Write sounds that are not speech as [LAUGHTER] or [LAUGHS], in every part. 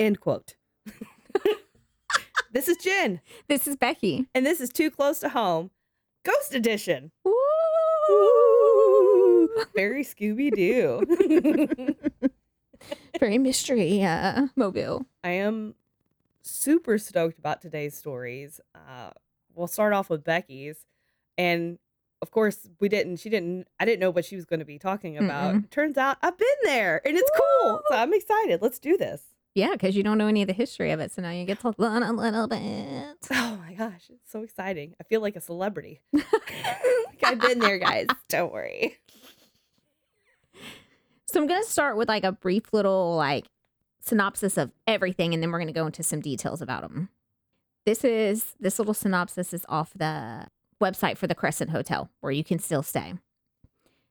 End quote. [LAUGHS] this is Jenn, This is Becky. and this is Too Close to Home, Ghost Edition. Woo! Very Scooby Doo. [LAUGHS] Very mystery uh, mobile. I am super stoked about today's stories. Uh, we'll start off with Becky's, and of course, we didn't. She didn't. I didn't know what she was going to be talking about. Turns out I've been there, and it's cool. So I'm excited. Let's do this. Yeah, because you don't know any of the history of it, so now you get to learn a little bit. Oh my gosh, it's so exciting. I feel like a celebrity. [LAUGHS] Like, I've been there, guys. Don't worry. So I'm gonna start with like a brief little like synopsis of everything, and then we're gonna go into some details about them. This is this little synopsis is off the website for the Crescent Hotel, where you can still stay.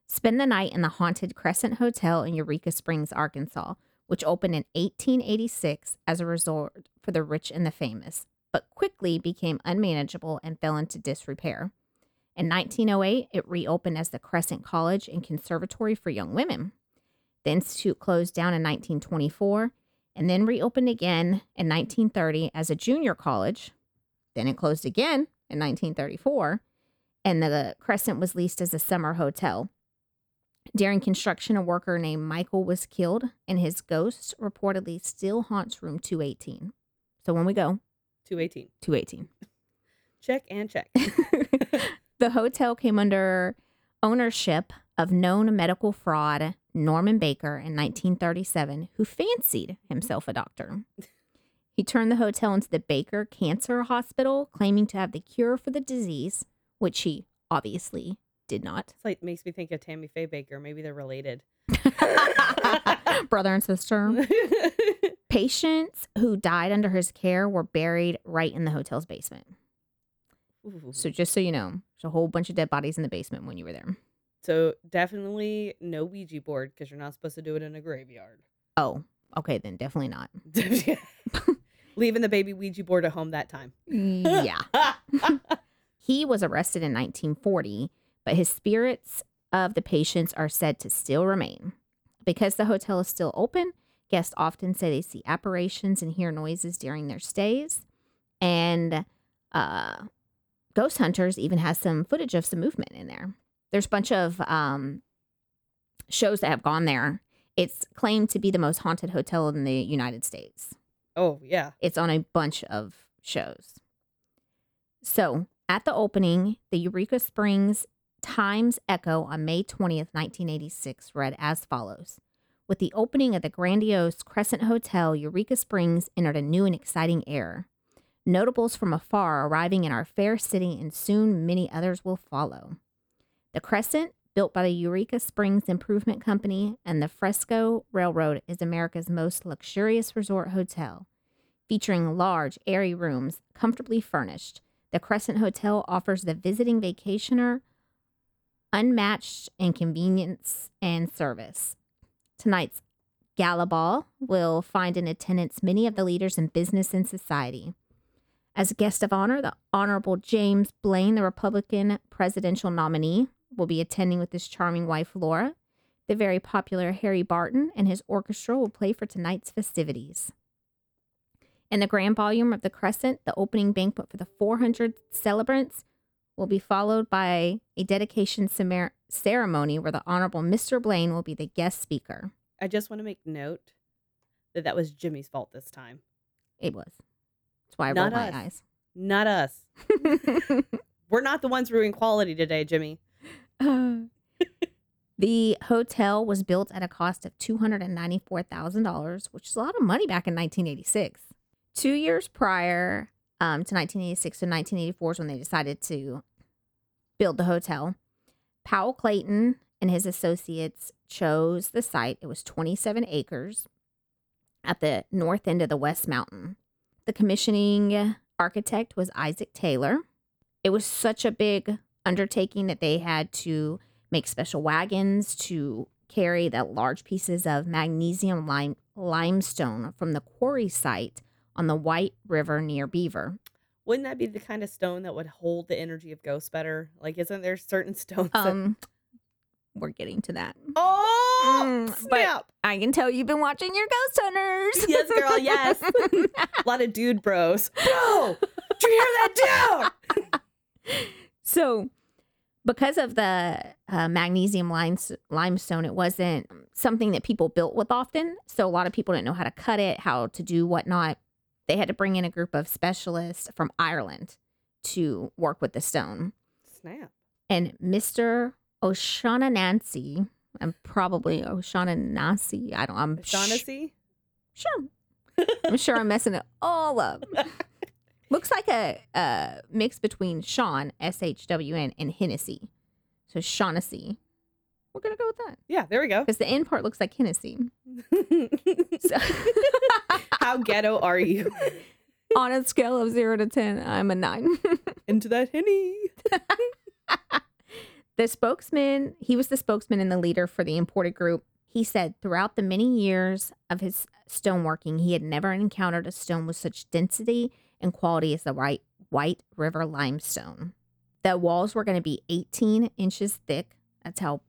Spend the night in the haunted Crescent Hotel in Eureka Springs, Arkansas, which opened in 1886 as a resort for the rich and the famous, but quickly became unmanageable and fell into disrepair. In 1908, it reopened as the Crescent College and Conservatory for Young Women. The institute closed down in 1924 and then reopened again in 1930 as a junior college. Then it closed again in 1934, and the Crescent was leased as a summer hotel. During construction, a worker named Michael was killed, and his ghost reportedly still haunts room 218. So when we go, 218. 218. [LAUGHS] Check and check. [LAUGHS] [LAUGHS] the hotel came under ownership of known medical fraud Norman Baker in 1937, who fancied himself a doctor. He turned the hotel into the Baker Cancer Hospital, claiming to have the cure for the disease, which he obviously did not. It's like makes me think of Tammy Faye Bakker. Maybe they're related. [LAUGHS] [LAUGHS] Brother and sister. [LAUGHS] Patients who died under his care were buried right in the hotel's basement. Ooh. So, just so you know, there's a whole bunch of dead bodies in the basement when you were there. So definitely no Ouija board because you're not supposed to do it in a graveyard. Oh, okay, then definitely not. Leaving the baby Ouija board at home that time. Yeah. He was arrested in 1940, but his spirits of the patients are said to still remain. Because the hotel is still open, guests often say they see apparitions and hear noises during their stays. And uh, Ghost Hunters even has some footage of some movement in there. There's a bunch of um, shows that have gone there. It's claimed to be the most haunted hotel in the United States. oh yeah. It's on a bunch of shows. So, at the opening, the Eureka Springs Times Echo on May 20th, 1986 read as follows With the opening of the grandiose Crescent Hotel, Eureka Springs entered a new and exciting era. Notables from afar arriving in our fair city, and soon many others will follow. The Crescent, built by the Eureka Springs Improvement Company and the Frisco Railroad, is America's most luxurious resort hotel. Featuring large, airy rooms, comfortably furnished, the Crescent Hotel offers the visiting vacationer unmatched in convenience and service. Tonight's gala ball will find in attendance many of the leaders in business and society. As guest of honor, the Honorable James Blaine, the Republican presidential nominee, will be attending with his charming wife, Laura. The very popular Harry Barton and his orchestra will play for tonight's festivities. In the grand volume of the Crescent, the opening banquet for the 400 celebrants will be followed by a dedication cemer- ceremony where the Honorable Mr. Blaine will be the guest speaker. I just want to make note that that was Jimmy's fault this time, It was. That's why I Not rolled us. my eyes. not us. [LAUGHS] We're not the ones ruining quality today, Jimmy. [LAUGHS] the hotel was built at a cost of $294,000, which is a lot of money back in 1986. Two years prior um, to 1986 to 1984 is when they decided to build the hotel. Powell Clayton and his associates chose the site. It was 27 acres at the north end of the West Mountain. The commissioning architect was Isaac Taylor. It was such a big undertaking that they had to make special wagons to carry the large pieces of magnesium lime, limestone from the quarry site on the White River near Beaver. Wouldn't that be the kind of stone that would hold the energy of ghosts better? Like, isn't there certain [LAUGHS] stones that Um, we're getting to that. Oh, Mm, but- snap. I can tell you've been watching your Ghost Hunters. [LAUGHS] Yes, girl, yes. A lot of dude bros. [LAUGHS] Bro, did you hear that dude? So, because of the uh, magnesium limes- limestone, it wasn't something that people built with often. So, a lot of people didn't know how to cut it, how to do whatnot. They had to bring in a group of specialists from Ireland to work with the stone. Snap. And Mr. O'Shaughnessy, I'm probably O'Shaughnessy. I don't, I'm sh- sure. [LAUGHS] I'm sure I'm messing it all up. [LAUGHS] Looks like a, a mix between Sean, S H W N, and Hennessy. So Shaughnessy. We're going to go with that Yeah, there we go. because the end part looks like Hennessy. So, [LAUGHS] How ghetto are you? [LAUGHS] on a scale of zero to 10, I'm a nine. [LAUGHS] Into that henny. the spokesman, he was the spokesman and the leader for the imported group. He said throughout the many years of his stoneworking, he had never encountered a stone with such density and quality as the right White River limestone. The walls were going to be 18 inches thick. That's how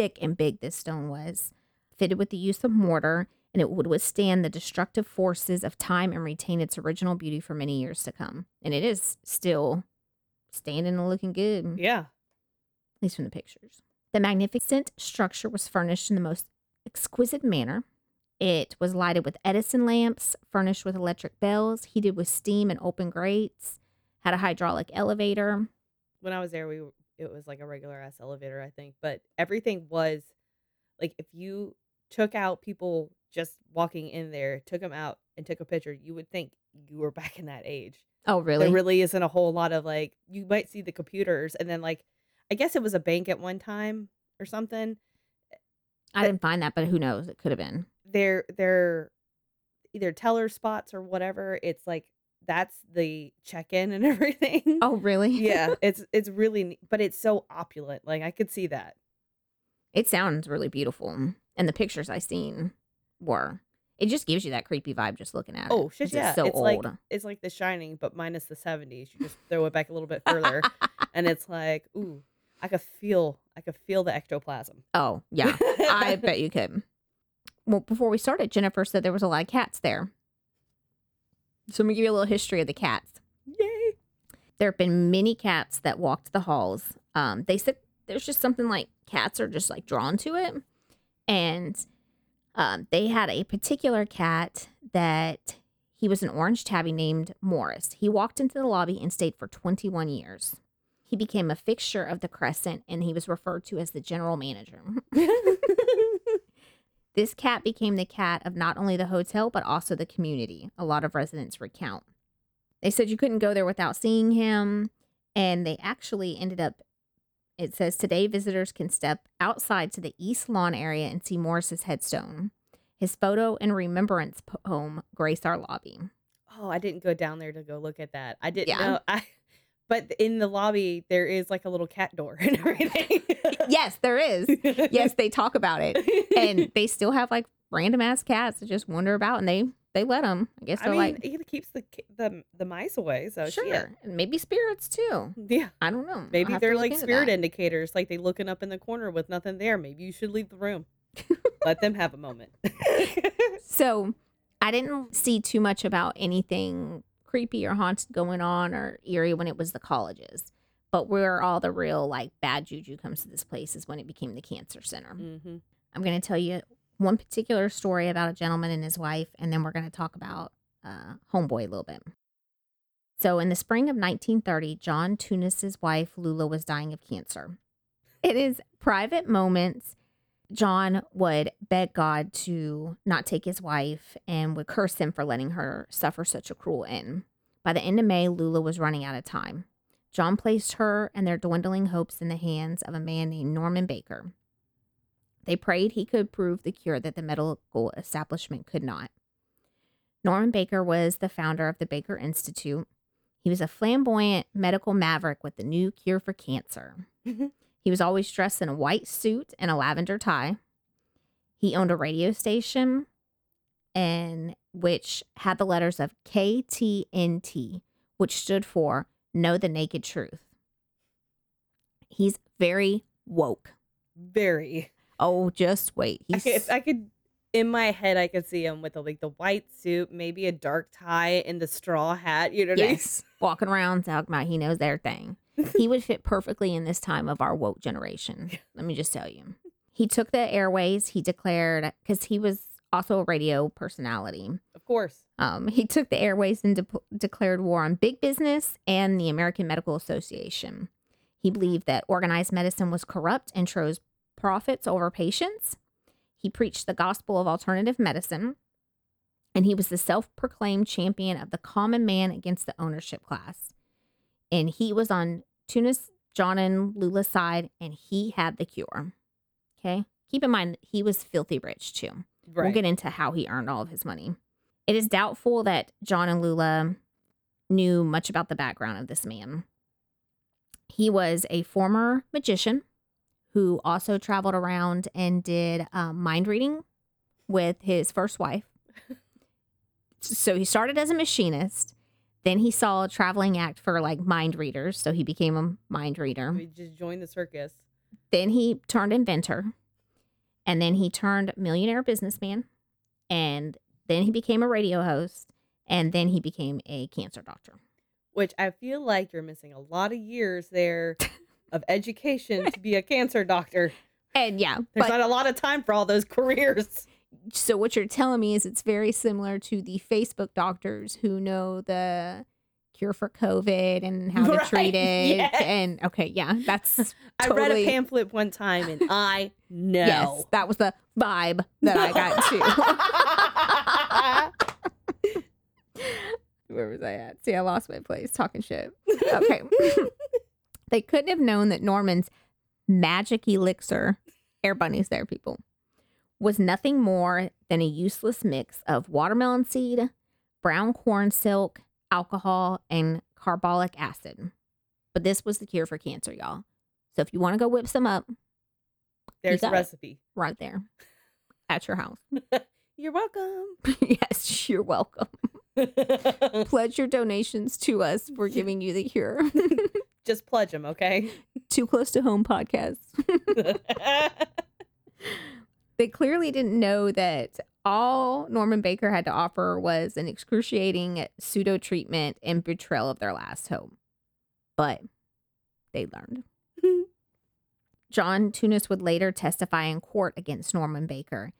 thick and big this stone was. Fitted with the use of mortar, and it would withstand the destructive forces of time and retain its original beauty for many years to come. And it is still standing and looking good Yeah. at least from the pictures. The magnificent structure was furnished in the most exquisite manner. It was lighted with Edison lamps, furnished with electric bells, heated with steam and open grates, had a hydraulic elevator. When I was there, we it was like a regular ass elevator, I think. But everything was like if you took out people just walking in there, took them out and took a picture, you would think you were back in that age. Oh, really? There really isn't a whole lot of like you might see the computers and then like I guess it was a bank at one time or something. I didn't find that, but who knows? It could have been. They're they're either teller spots or whatever. It's like that's the check-in and [LAUGHS] everything. Oh, really? [LAUGHS] yeah, it's it's really neat, but it's so opulent. Like I could see that. It sounds really beautiful. Mm, and the pictures I seen were. It just gives you that creepy vibe just looking at it. Oh shit, yeah. It's so it's old. like it's like The Shining, but minus the seventies. You just [LAUGHS] throw it back a little bit further, and it's like, ooh, I could feel, I could feel the ectoplasm. oh, yeah. I bet you could. Well, before we started, Jennifer said there was a lot of cats there. So let me give you a little history of the cats. Yay! There have been many cats that walked the halls. Um, they said there's just something like cats are just like drawn to it. And um, they had a particular cat that he was an orange tabby named Morris. He walked into the lobby and stayed for 21 years. He became a fixture of the Crescent and he was referred to as the general manager. [LAUGHS] [LAUGHS] This cat became the cat of not only the hotel, but also the community. A lot of residents recount. They said you couldn't go there without seeing him. And they actually ended up, it says today visitors can step outside to the East Lawn area and see Morris's headstone. His photo and remembrance poem grace our lobby. Oh, I didn't go down there to go look at that. I didn't Yeah. know. [LAUGHS] I, but in the lobby there is like a little cat door [LAUGHS] and everything. Yes, there is. Yes, they talk about it. And [LAUGHS] they still have like random ass cats that just wander about and they they let them. I guess they're mean, like, it keeps the the the mice away. So sure. shit. And maybe spirits too. Yeah. I don't know. Maybe they're like spirit that. indicators, like they looking up in the corner with nothing there. Maybe you should leave the room. [LAUGHS] Let them have a moment. So I didn't see too much about anything creepy or haunted going on or eerie when it was the colleges. But where all the real like bad juju comes to this place is when it became the cancer center. Mm-hmm. I'm going to tell you one particular story about a gentleman and his wife, and then we're going to talk about uh, Homeboy a little bit. So, in the spring of 1930, John Tunis's wife Lula was dying of cancer. In his private moments, John would beg God to not take his wife and would curse him for letting her suffer such a cruel end. By the end of May, Lula was running out of time. John placed her and their dwindling hopes in the hands of a man named Norman Baker. They prayed he could prove the cure that the medical establishment could not. Norman Baker was the founder of the Baker Institute. He was a flamboyant medical maverick with the new cure for cancer. [LAUGHS] he was always dressed in a white suit and a lavender tie. He owned a radio station and which had the letters of KTNT, which stood for Know the Naked Truth. He's very woke. very. Oh, just wait. I He's could, I could, in my head, I could see him with the, like the white suit, maybe a dark tie, and the straw hat. You know what yes, walking around talking about he knows their thing. he would fit perfectly in this time of our woke generation. [LAUGHS] Let me just tell you. He took the airways. He declared because he was also a radio personality. Of course. Um, he took the airways and de- declared war on big business and the American Medical Association. He believed that organized medicine was corrupt and chose profits over patients. He preached the gospel of alternative medicine, and he was the self proclaimed champion of the common man against the ownership class. And he was on Tunis, John, and Lula's side, and he had the cure. Okay. Keep in mind, he was filthy rich too. Right. We'll get into how he earned all of his money. It is doubtful that John and Lula knew much about the background of this man. He was a former magician who also traveled around and did um, mind reading with his first wife. so he started as a machinist. Then he saw a traveling act for like mind readers. So he became a mind reader. we just joined the circus. Then he turned inventor. And then he turned millionaire businessman. And then he became a radio host. And then he became a cancer doctor. Which I feel like you're missing a lot of years there [LAUGHS] of education to be a cancer doctor. [LAUGHS] And yeah, There's but not a lot of time for all those careers. so what you're telling me is it's very similar to the Facebook doctors who know the cure for COVID and how to [LAUGHS] Right, treat it. yes. And okay, yeah, that's [LAUGHS] I read a pamphlet one time and I know. yes, that was the vibe that I got too. Where was I at? See, I lost my place talking shit. Okay. They couldn't have known that Norman's magic elixir, air bunnies there, people, was nothing more than a useless mix of watermelon seed, brown corn silk, alcohol, and carbolic acid. But this was the cure for cancer, y'all. So if you want to go whip some up, There's a recipe. right there at your house. [LAUGHS] You're welcome. [LAUGHS] yes, you're welcome. [LAUGHS] Pledge your donations to us. We're giving you the cure. Just pledge them, okay? [LAUGHS] Too close to home podcast. [LAUGHS] they clearly didn't know that all Norman Baker had to offer was an excruciating pseudo treatment and betrayal of their last hope. But they learned. [LAUGHS] John Tunis would later testify in court against Norman Baker.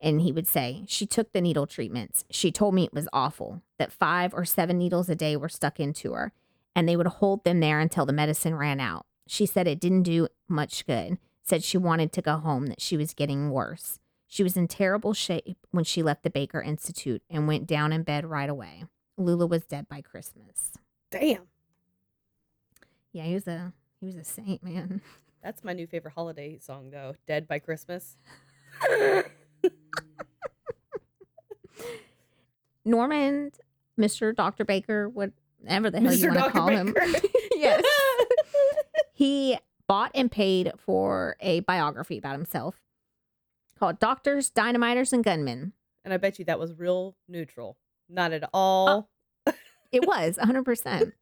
And he would say, She took the needle treatments. She told me it was awful, that five or seven needles a day were stuck into her, and they would hold them there until the medicine ran out. She said it didn't do much good, said she wanted to go home, that she was getting worse. She was in terrible shape when she left the Baker Institute and went down in bed right away. Lula was dead by Christmas. Damn. Yeah, he was a he was a saint, man. [LAUGHS] That's my new favorite holiday song, though. Dead by Christmas. [LAUGHS] Norman, Mr. Dr. Baker, whatever the hell you want to call him. [LAUGHS] Yes. [LAUGHS] He bought and paid for a biography about himself called Doctors, Dynamiters, and Gunmen. and I bet you that was real neutral. Not at uh, all. It [LAUGHS] was 100%.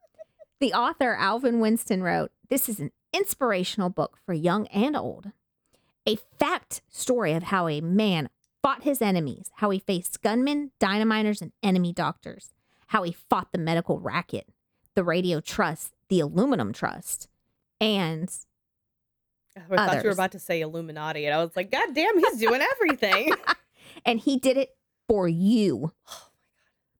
the author, Alvin Winston, wrote This is an inspirational book for young and old. A fact story of how a man fought his enemies, how he faced gunmen, dynamiters, and enemy doctors, how he fought the medical racket, the radio trust, the aluminum trust, and I thought you were about to say Illuminati, and I was like, God damn, he's doing everything. [LAUGHS] and he did it for you. [SIGHS]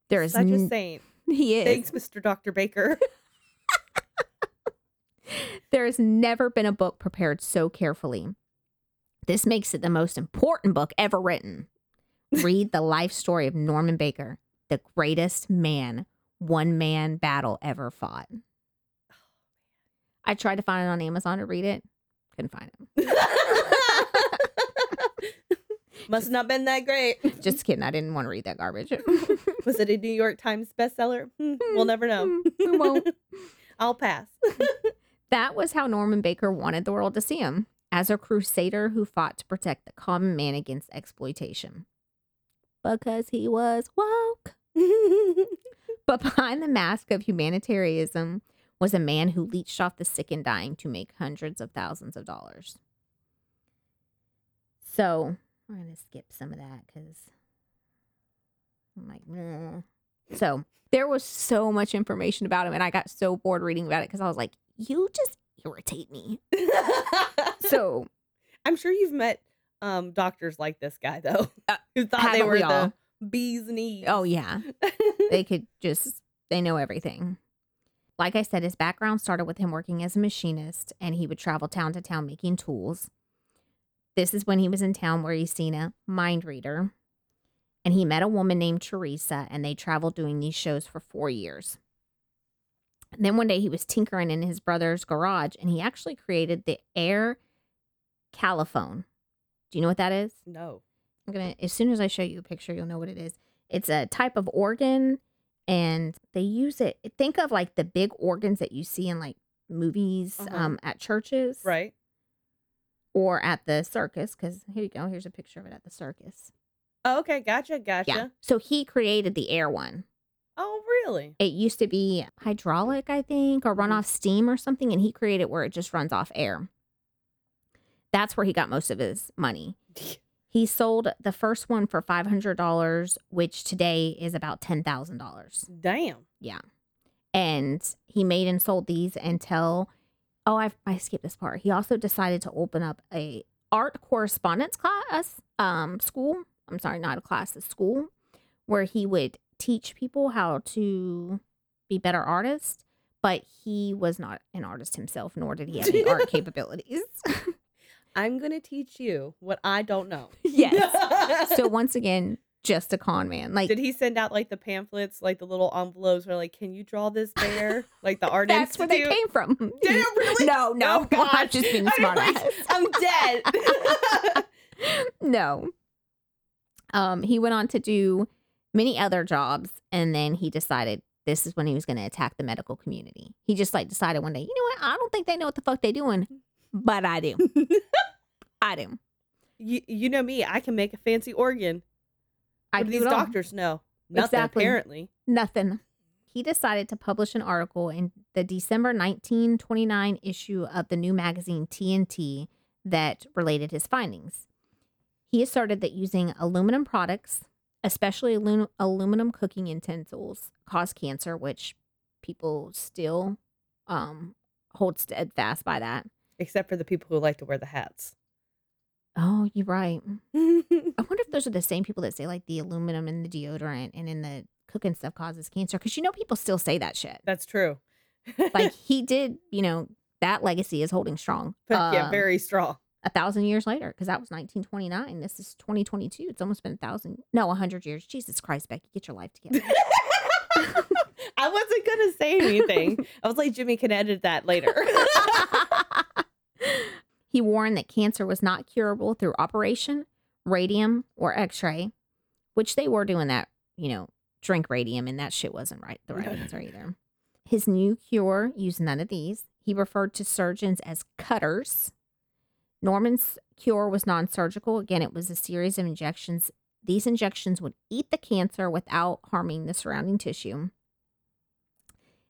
Oh my God. there is Such a n- saint. he is. Thanks, Mr. Dr. Baker. [LAUGHS] [LAUGHS] There has never been a book prepared so carefully. This makes it the most important book ever written. Read the life story of Norman Baker, the greatest man one man battle ever fought. I tried to find it on Amazon to read it, couldn't find it. [LAUGHS] Must not been that great. [LAUGHS] Just kidding, I didn't want to read that garbage. [LAUGHS] Was it a New York Times bestseller? Hmm, we'll never know. We won't. I'll pass. That was how Norman Baker wanted the world to see him as a crusader who fought to protect the common man against exploitation. Because he was woke. [LAUGHS] But behind the mask of humanitarianism was a man who leeched off the sick and dying to make hundreds of thousands of dollars. So we're gonna skip some of that because I'm like, nah. so there was so much information about him, and I got so bored reading about it because I was like, you just irritate me. [LAUGHS] So I'm sure you've met um doctors like this guy though, Uh, who thought they were we the all? Bee's oh, knees. oh yeah, they [LAUGHS] could just they know everything. Like I said, his background started with him working as a machinist, and he would travel town to town making tools. This is when he was in town where he's seen a mind reader, and he met a woman named Teresa, and they traveled doing these shows for four years. And then one day he was tinkering in his brother's garage, and he actually created the air Calliaphone. Do you know what that is? no. I'm gonna as soon as I show you a picture, you'll know what it is. It's a type of organ, and they use it. Think of like the big organs that you see in like movies, Uh-huh. um, at churches, Right. or at the circus. Because here you go. Here's a picture of it at the circus. Oh, okay, gotcha, gotcha. Yeah. So he created the air one. Oh, really? It used to be hydraulic, I think, or run Mhm. off steam or something, and he created where it just runs off air. That's where he got most of his money. [LAUGHS] He sold the first one for five hundred dollars, which today is about ten thousand dollars. Damn. Yeah, and he made and sold these until oh, I I skipped this part. He also decided to open up a art correspondence class, um, school. I'm sorry, not a class, a school, where he would teach people how to be better artists. But he was not an artist himself, nor did he have any art [LAUGHS] capabilities. [LAUGHS] I'm gonna teach you what I don't know. [LAUGHS] Yes. so [LAUGHS] once again, just a con man. Like Did he send out like the pamphlets, like the little envelopes where like, can you draw this bear? [LAUGHS] Like the art that's where they came from. Did it really? No, no. Oh, God. I've just been smart like. I'm dead. no. Um, he went on to do many other jobs, and then he decided this is when he was going to attack the medical community. He just like decided one day, you know what? I don't think they know what the fuck they're doing, but I do. [LAUGHS] I do. you, you know me. I can make a fancy organ. What do do these it all. doctors know? Nothing, Exactly. apparently. Nothing. He decided to publish an article in the December 1929 issue of the new magazine TNT that related his findings. He asserted that using aluminum products, especially alu- aluminum cooking utensils, cause cancer, which people still um, hold steadfast by that. Except for the people who like to wear the hats. Oh, you're right. I wonder if [LAUGHS] those are the same people that say like the aluminum in the deodorant and in the cooking stuff causes cancer. Because you know people still say that shit. That's true. like [LAUGHS] he did, you know, that legacy is holding strong. yeah, Um, very strong. a thousand years later, because that was 1929. This is 2022. It's almost been a thousand, no, a hundred years. Jesus Christ, Becky, get your life together. [LAUGHS] I wasn't gonna say anything. I was like, Jimmy can edit that later. He warned that cancer was not curable through operation, radium, or X-ray, which they were doing that, you know, drink radium, and that shit wasn't right the right [LAUGHS] answer either. His new cure used none of these. He referred to surgeons as cutters. Norman's cure was non surgical. Again, it was a series of injections. These injections would eat the cancer without harming the surrounding tissue.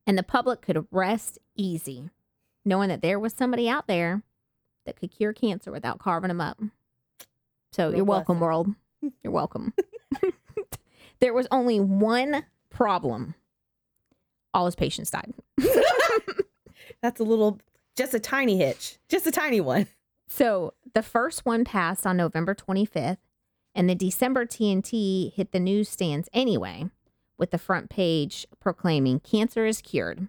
And the public could rest easy, knowing that there was somebody out there that could cure cancer without carving them up. So Real you're welcome, blessing. world. You're welcome. [LAUGHS] there was only one problem. All his patients died. [LAUGHS] That's a little, just a tiny hitch, just a tiny one. So the first one passed on November 25th, and the December TNT hit the newsstands anyway, with the front page proclaiming cancer is cured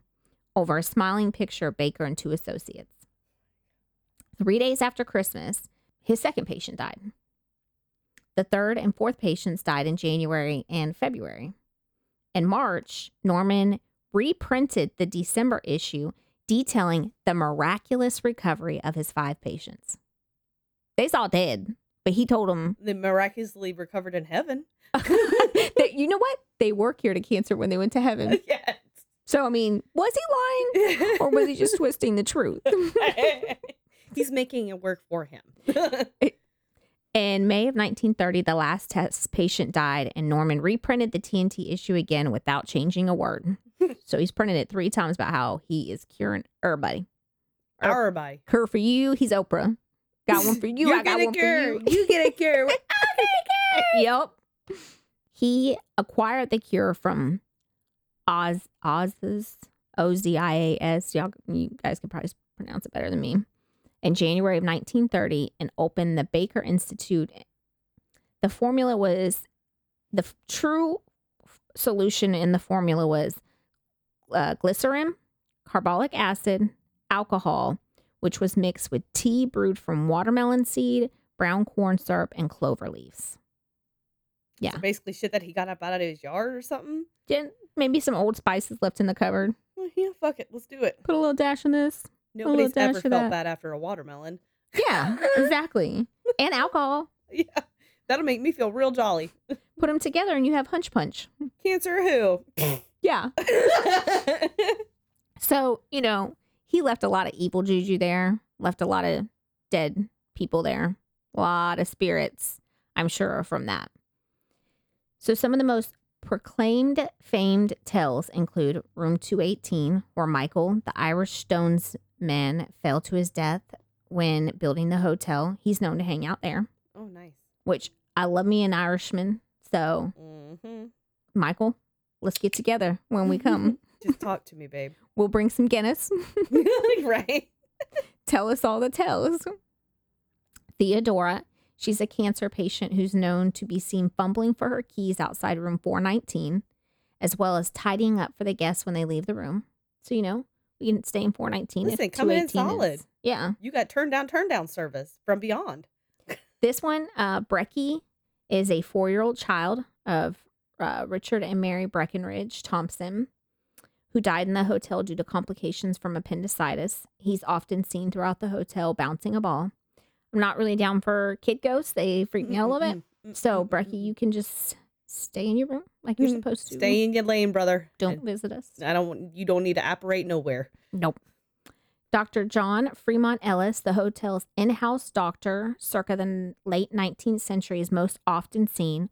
over a smiling picture of Baker and two associates. Three days after Christmas, his second patient died. The third and fourth patients died in January and February. In March, Norman reprinted the December issue detailing the miraculous recovery of his five patients. They all dead, but he told them They miraculously recovered in heaven. [LAUGHS] that you know what? They were cured of cancer when they went to heaven. [LAUGHS] yes. So I mean, was he lying or was he just [LAUGHS] twisting the truth? He's making it work for him. [LAUGHS] In May of 1930, the last test patient died, and Norman reprinted the TNT issue again without changing a word. so he's printed it three times about how he is curing everybody. Everybody. Her for you, he's Oprah. Got one for [LAUGHS] you. I got get a one cure. for you. You get a cure. [LAUGHS] yep. He acquired the cure from Oz Oz's O Z I A S. Y'all, you guys could probably pronounce it better than me. In January of 1930, and opened the Baker Institute. The formula was the f- true f- solution in the formula was uh, glycerin, carbolic acid, alcohol, which was mixed with tea brewed from watermelon seed, brown corn syrup, and clover leaves. Yeah. So basically, shit that he got up out of his yard or something. Then maybe some old spices left in the cupboard. Well, yeah, fuck it. Let's do it. Put a little dash in this. Nobody's ever felt that. bad after a watermelon. Yeah, [LAUGHS] exactly. And alcohol. [LAUGHS] Yeah, that'll make me feel real jolly. Put them together and you have hunch punch. Cancer who? [LAUGHS] Yeah. So, you know, he left a lot of evil juju there, left a lot of dead people there, a lot of spirits, I'm sure, are from that. So, some of the most proclaimed famed tales include Room 218, where Michael, the Irish Stones man, fell to his death when building the hotel. He's known to hang out there, oh, nice. which I love me an Irishman. So, hmm Michael, let's get together when we come. [LAUGHS] Just talk to me, babe. [LAUGHS] We'll bring some Guinness. [LAUGHS] right? Tell us all the tales. Theodora, she's a cancer patient who's known to be seen fumbling for her keys outside room 419, as well as tidying up for the guests when they leave the room. So, you know, we can stay in 419. Listen, coming in solid. is- yeah. You got turn down, turn down service from beyond. [LAUGHS] This one, uh, Breckie, is a four year old child of uh, Richard and Mary Breckenridge Thompson, who died in the hotel due to complications from appendicitis. He's often seen throughout the hotel bouncing a ball. I'm not really down for kid ghosts, they freak me out a little bit. So, Breckie, you can just stay in your room like you're Mm, supposed to. Stay in your lane, brother. Don't visit us. I don't. You don't need to apparate nowhere. Nope. Dr. John Fremont Ellis, the hotel's in house doctor circa the late 19th century, is most often seen,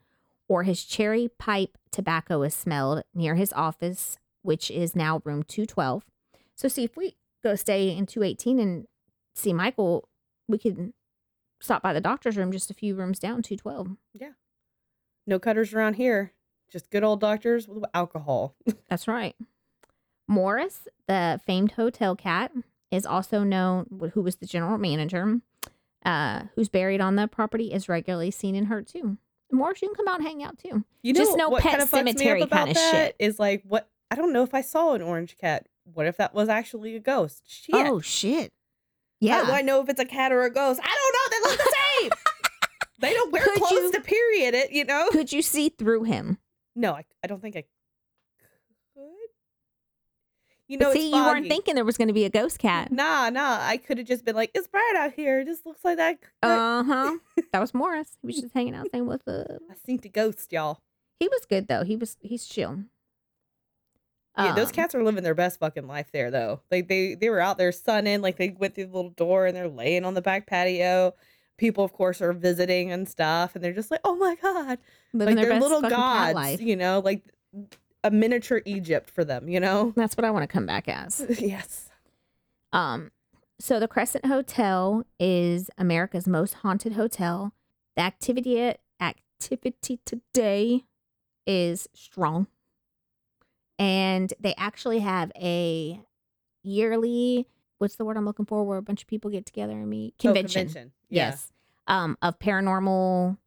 or his cherry pipe tobacco is smelled near his office, which is now room 212. So, see, if we go stay in 218 and see Michael, we can stop by the doctor's room just a few rooms down, 212. No cutters around here. Just good old doctors with alcohol. [LAUGHS] That's right. Morris, the famed hotel cat, is also known, who was the general manager, uh, who's buried on the property, is regularly seen and heard too. Morris, you can come out and hang out too. You know Just no what pet kind of cemetery up about kinda that shit. Is like what I don't know if I saw an orange cat. What if that was actually a ghost? Shit. Oh shit! Yeah. How do I know if it's a cat or a ghost? I don't know. They look the same. They don't wear Could clothes you- to period it. You know. could you see through him? No, I, I don't think I could. You know, see, you weren't thinking there was going to be a ghost cat. Nah, nah. I could have just been like, "It's bright out here. It just looks like that." that- Uh huh. [LAUGHS] that was Morris. He was just hanging out saying what's up. I seen the ghost, y'all. He was good though. He was he's chill. Yeah, those Um, cats are living their best fucking life there, though. Like they they were out there sunning, like they went through the little door and they're laying on the back patio. People, of course, are visiting and stuff, and they're just like, "Oh my god!" living like their they're little gods, you know, like a miniature Egypt for them, you know. That's what I want to come back as. [LAUGHS] yes. Um, so the Crescent Hotel is America's most haunted hotel. The activity activity today is strong, and they actually have a yearly. What's the word I'm looking for? Where a bunch of people get together and meet Oh, convention. Yeah. Yes, um, of paranormal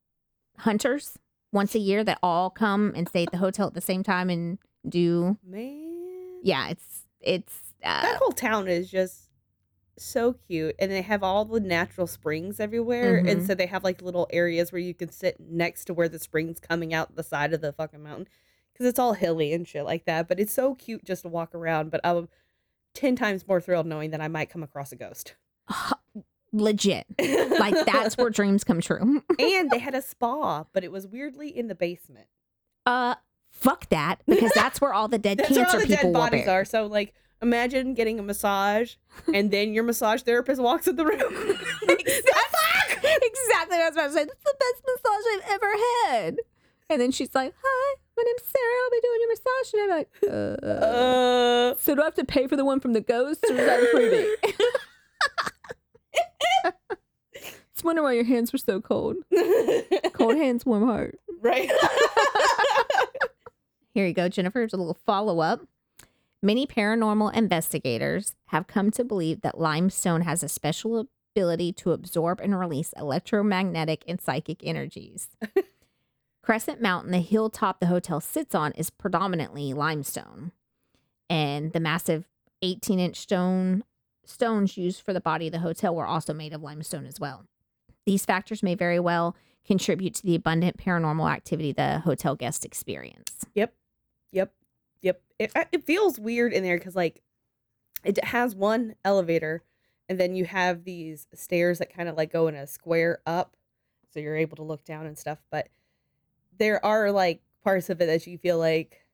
hunters once a year that all come and stay at the hotel at the same time and do. Man. Yeah, it's it's. Uh, That whole town is just so cute. And they have all the natural springs everywhere. And Mhm. so they have like little areas where you can sit next to where the spring's coming out the side of the fucking mountain. Because it's all hilly and shit like that. But it's so cute just to walk around. But I'm 10 times more thrilled knowing that I might come across a ghost. [LAUGHS] legit. Like [LAUGHS] that's where dreams come true. [LAUGHS] and they had a spa, but it was weirdly in the basement. Uh, fuck that because that's where all the [LAUGHS] dead That's where cancer all the people dead bodies are. So, like, imagine getting a massage and then your massage therapist walks in the room. exactly. exactly. what I was about to say. That's the best massage I've ever had. And then she's like, "Hi, my name's Sarah. I'll be doing your massage." And I'm like, uh, Uh, "So do I have to pay for the one from the ghost, or is that freebie?" Just wonder why your hands were so cold. Cold [LAUGHS] hands, warm heart. right. [LAUGHS] Here you go, Jennifer. Here's a little follow up. Many paranormal investigators have come to believe that limestone has a special ability to absorb and release electromagnetic and psychic energies. [LAUGHS] Crescent Mountain, the hilltop the hotel sits on, is predominantly limestone. And the massive 18 inch stone stones used for the body of the hotel were also made of limestone as well. These factors may very well contribute to the abundant paranormal activity the hotel guests experience. Yep. Yep. Yep. It, it feels weird in there because, like, it has one elevator and then you have these stairs that kind of like go in a square up. So you're able to look down and stuff. But there are like parts of it that you feel like,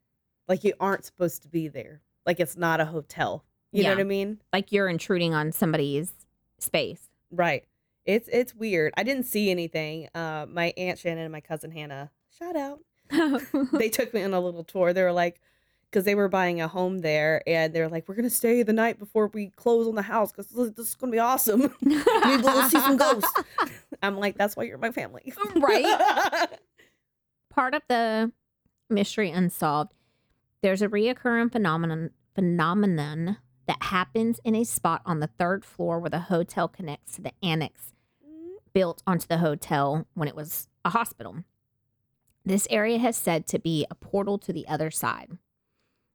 like you aren't supposed to be there. Like it's not a hotel. You know what I mean? Like you're intruding on somebody's space. Right. It's it's weird. I didn't see anything. Uh, my aunt Shannon and my cousin Hannah, shout out. [LAUGHS] they took me on a little tour. They were like, because they were buying a home there, and they were like, "We're gonna stay the night before we close on the house because this is gonna be awesome. [LAUGHS] To go see some ghosts." [LAUGHS] I'm like, "That's why you're my family, Right. Part of the mystery unsolved, there's a reoccurring phenomenon phenomenon that happens in a spot on the third floor where the hotel connects to the annex built onto the hotel when it was a hospital. This area has said to be a portal to the other side.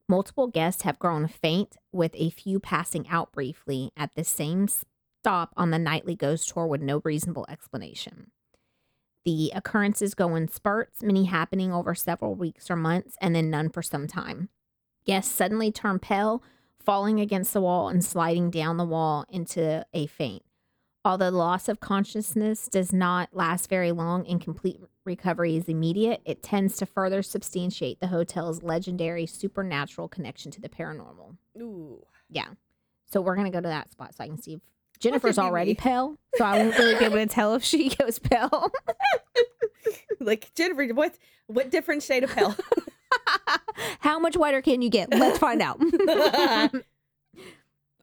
Multiple guests have grown faint, with a few passing out briefly at the same stop on the nightly ghost tour with no reasonable explanation. The occurrences go in spurts, many happening over several weeks or months, and then none for some time. Guests suddenly turn pale, falling against the wall and sliding down the wall into a faint. Although the loss of consciousness does not last very long and complete recovery is immediate, it tends to further substantiate the hotel's legendary supernatural connection to the paranormal. Ooh, Yeah. So we're going to go to that spot so I can see if Jennifer's already me. pale. So I won't really be able to [LAUGHS] tell if she goes pale. like Jennifer, what what different shade of hell? [LAUGHS] How much whiter can you get? Let's find out. [LAUGHS]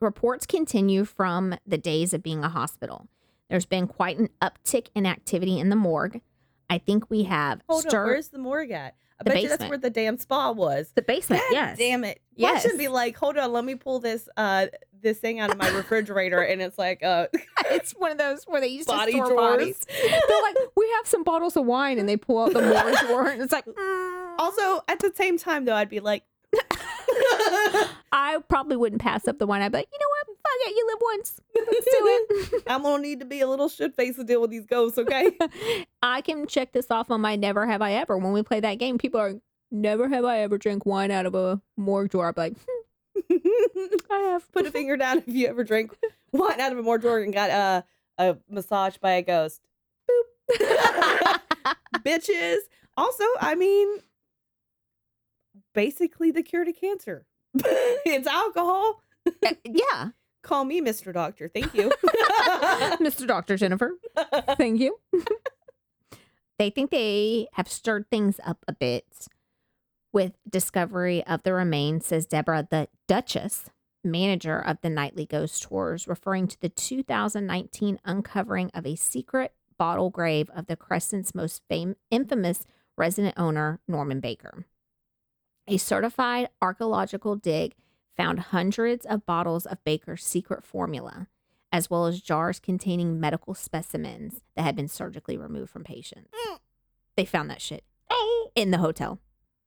Reports continue from the days of being a hospital. There's been quite an uptick in activity in the morgue. I think we have Hold on, where's the morgue at? I The bet you that's where the damn spa was. the basement. God yes. damn it. Yes. Yes. should be like, hold on, let me pull this uh this thing out of my refrigerator and it's like uh [LAUGHS] It's one of those where they used body to store drawers. bodies. They're like, we have some bottles of wine, and they pull out the [LAUGHS] morgue drawer, and it's like, mm. Also, at the same time though, I'd be like [LAUGHS] I probably wouldn't pass up the wine. I'd be like, you know what? Fuck it, you live once. Let's do it. [LAUGHS] I'm gonna need to be a little shit face to deal with these ghosts, okay? [LAUGHS] I can check this off on my never have I ever. When we play that game, people are never have I ever drank wine out of a morgue drawer. I'm like, hmm, I have. Put a finger down if you ever drank wine out of a morgue drawer and got uh, a massage by a ghost. Boop. Bitches. Also, I mean, basically the cure to cancer. [LAUGHS] it's alcohol. Uh, yeah, [LAUGHS] Call me Mr. Doctor. Thank you. [LAUGHS] Mr. Doctor Jennifer. Thank you. they think they have stirred things up a bit with discovery of the remains, says Deborah, the Duchess, manager of the nightly ghost tours, referring to the 2019 uncovering of a secret bottle grave of the Crescent's most fam- infamous resident owner, Norman Baker. A certified archaeological dig found hundreds of bottles of Baker's secret formula, as well as jars containing medical specimens that had been surgically removed from patients. Mm. They found that shit in the hotel.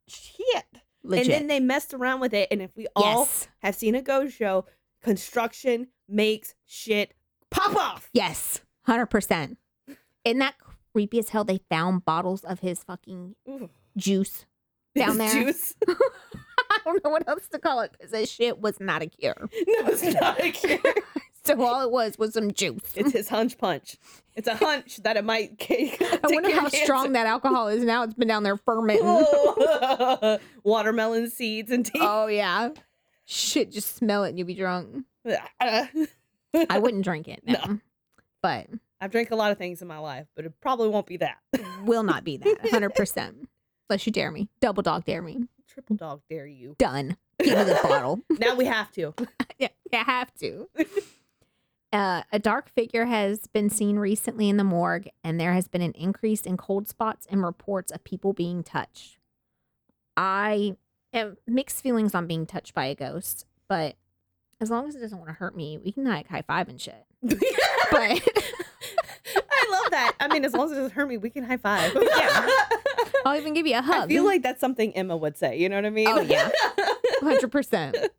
Shit. Legit. And then they messed around with it. And if we all yes. have seen a ghost show, construction makes shit pop off. Yes. 100%. Isn't that creepy as hell? They found bottles of his fucking Ooh. juice. [LAUGHS] Down there. Juice. [LAUGHS] I don't know what else to call it because that shit was not a cure. [LAUGHS] No, it's not a cure. So all it was was some juice. It's his hunch punch. It's a hunch that it might. Cake. I wonder how strong that alcohol is now. It's been down there fermenting. Oh. Watermelon seeds and tea. Oh yeah. Shit, just smell it and you'll be drunk. I wouldn't drink it. No. No. But I've drank a lot of things in my life, but it probably won't be that. will not be that. 100%. Unless you dare me. Double dog dare me. Triple dog dare you. Done. Give me the [LAUGHS] bottle. Now we have to. [LAUGHS] yeah, I have to. [LAUGHS] Uh, a dark figure has been seen recently in the morgue, and there has been an increase in cold spots and reports of people being touched. I have mixed feelings on being touched by a ghost, but as long as it doesn't want to hurt me, we can like high five and shit. But I love that. I mean, as long as it doesn't hurt me, we can high five. Yeah. I'll even give you a hug. I feel like that's something Emma would say. You know what I mean? Oh, yeah. [LAUGHS] 100%.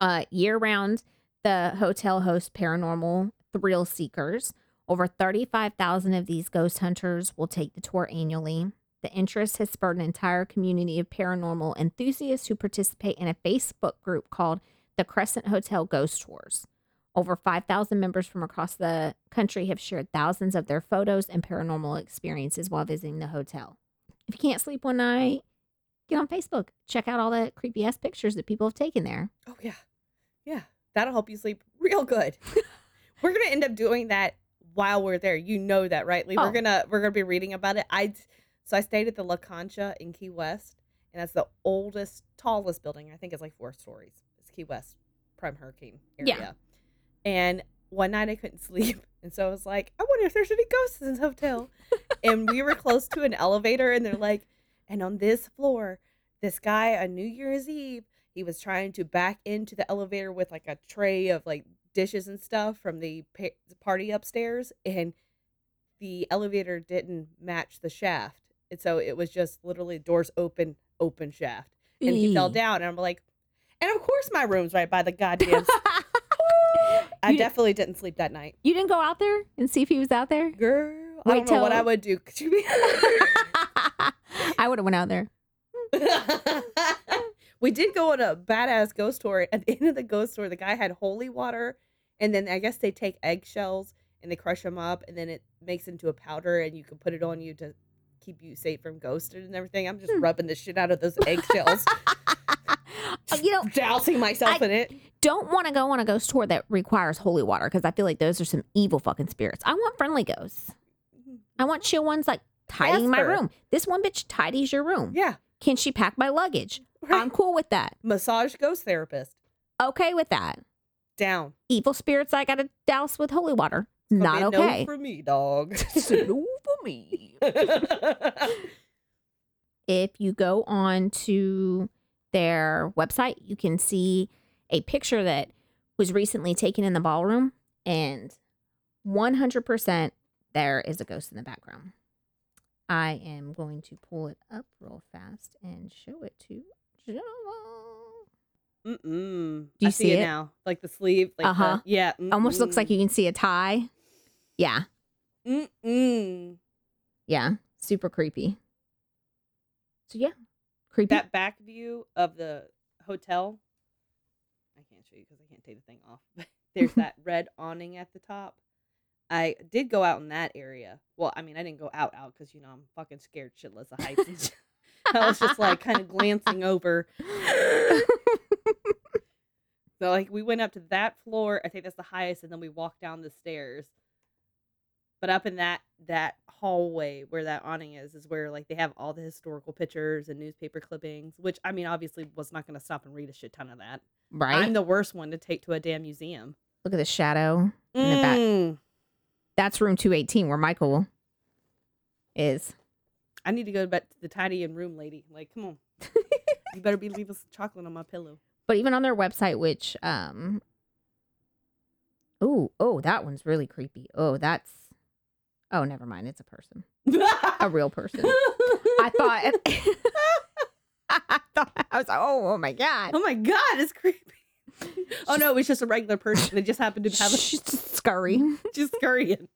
Uh, year round, the hotel hosts paranormal thrill seekers. Over 35,000 of these ghost hunters will take the tour annually. The interest has spurred an entire community of paranormal enthusiasts who participate in a Facebook group called the Crescent Hotel Ghost Tours. Over 5,000 members from across the country have shared thousands of their photos and paranormal experiences while visiting the hotel. If you can't sleep one night, get on Facebook. Check out all the creepy ass pictures that people have taken there. Oh yeah, yeah. That'll help you sleep real good. [LAUGHS] we're gonna end up doing that while we're there. You know that, right? Lee? Oh. We're gonna we're gonna be reading about it. I so I stayed at the La Concha in Key West, and that's the oldest, tallest building. I think it's like four stories. It's Key West, prime hurricane area. Yeah. And one night I couldn't [LAUGHS] sleep, and so I was like, I wonder if there's any ghosts in this hotel. and we were close to an elevator, and they're like, and on this floor, this guy on New Year's Eve, he was trying to back into the elevator with like a tray of like dishes and stuff from the pa- party upstairs, and the elevator didn't match the shaft, and so it was just literally doors open, open shaft, and he fell down, and I'm like, and of course my room's right by the goddamn. [LAUGHS] I You- definitely didn't sleep that night. You didn't go out there and see if he was out there? Girl, I don't know what I would do. [LAUGHS] Could you be? [LAUGHS] I would have went out there. [LAUGHS] we did go on a badass ghost tour. At the end of the ghost tour, the guy had holy water, and then I guess they take eggshells and they crush them up, and then it makes into a powder, and you can put it on you to keep you safe from ghosted and everything. I'm just Hmm. rubbing the shit out of those eggshells, Uh, you know, [LAUGHS] dousing myself I- in it. don't want to go on a ghost tour that requires holy water because I feel like those are some evil fucking spirits. I want friendly ghosts. I want chill ones like tidying my room. This one bitch tidies your room. Yeah, Can she pack my luggage? right. I'm cool with that. massage ghost therapist Okay with that. down. Evil spirits I gotta douse with holy water. Gonna Not okay. No for me, dog. [LAUGHS] no for me. [LAUGHS] if you go on to their website, you can see a picture that was recently taken in the ballroom, and 100% there is a ghost in the background. I am going to pull it up real fast and show it to Gemma. Mm-mm. you I see it now? Like the sleeve. Like Uh-huh. yeah. Almost looks like you can see a tie. Yeah, Mm-mm. yeah, super creepy. So yeah, creepy. That back view of the hotel. I can't show you because I can't take the thing off. [LAUGHS] There's [LAUGHS] that red awning at the top. I did go out in that area. Well, I mean, I didn't go out out because you know I'm fucking scared shitless of heights. [LAUGHS] I was just like kind of glancing over. So like we went up to that floor. I think that's the highest, and then we walked down the stairs. But up in that that hallway where that awning is, is where like they have all the historical pictures and newspaper clippings. Which I mean, obviously was not going to stop and read a shit ton of that. right? I'm the worst one to take to a damn museum. Look at the shadow. In the back. Mm. That's room 218 where Michael is. I need to go back to the tidying room lady. Like, come on, [LAUGHS] you better be leaving some chocolate on my pillow. But even on their website, which um Oh, oh, that one's really creepy. Oh, that's Oh, never mind. It's a person. [LAUGHS] A real person. I thought [LAUGHS] I thought I was like, oh, oh my god. oh my god, it's creepy. oh no, it was just a regular person. They just happened to have a scurry. [LAUGHS] just scurrying.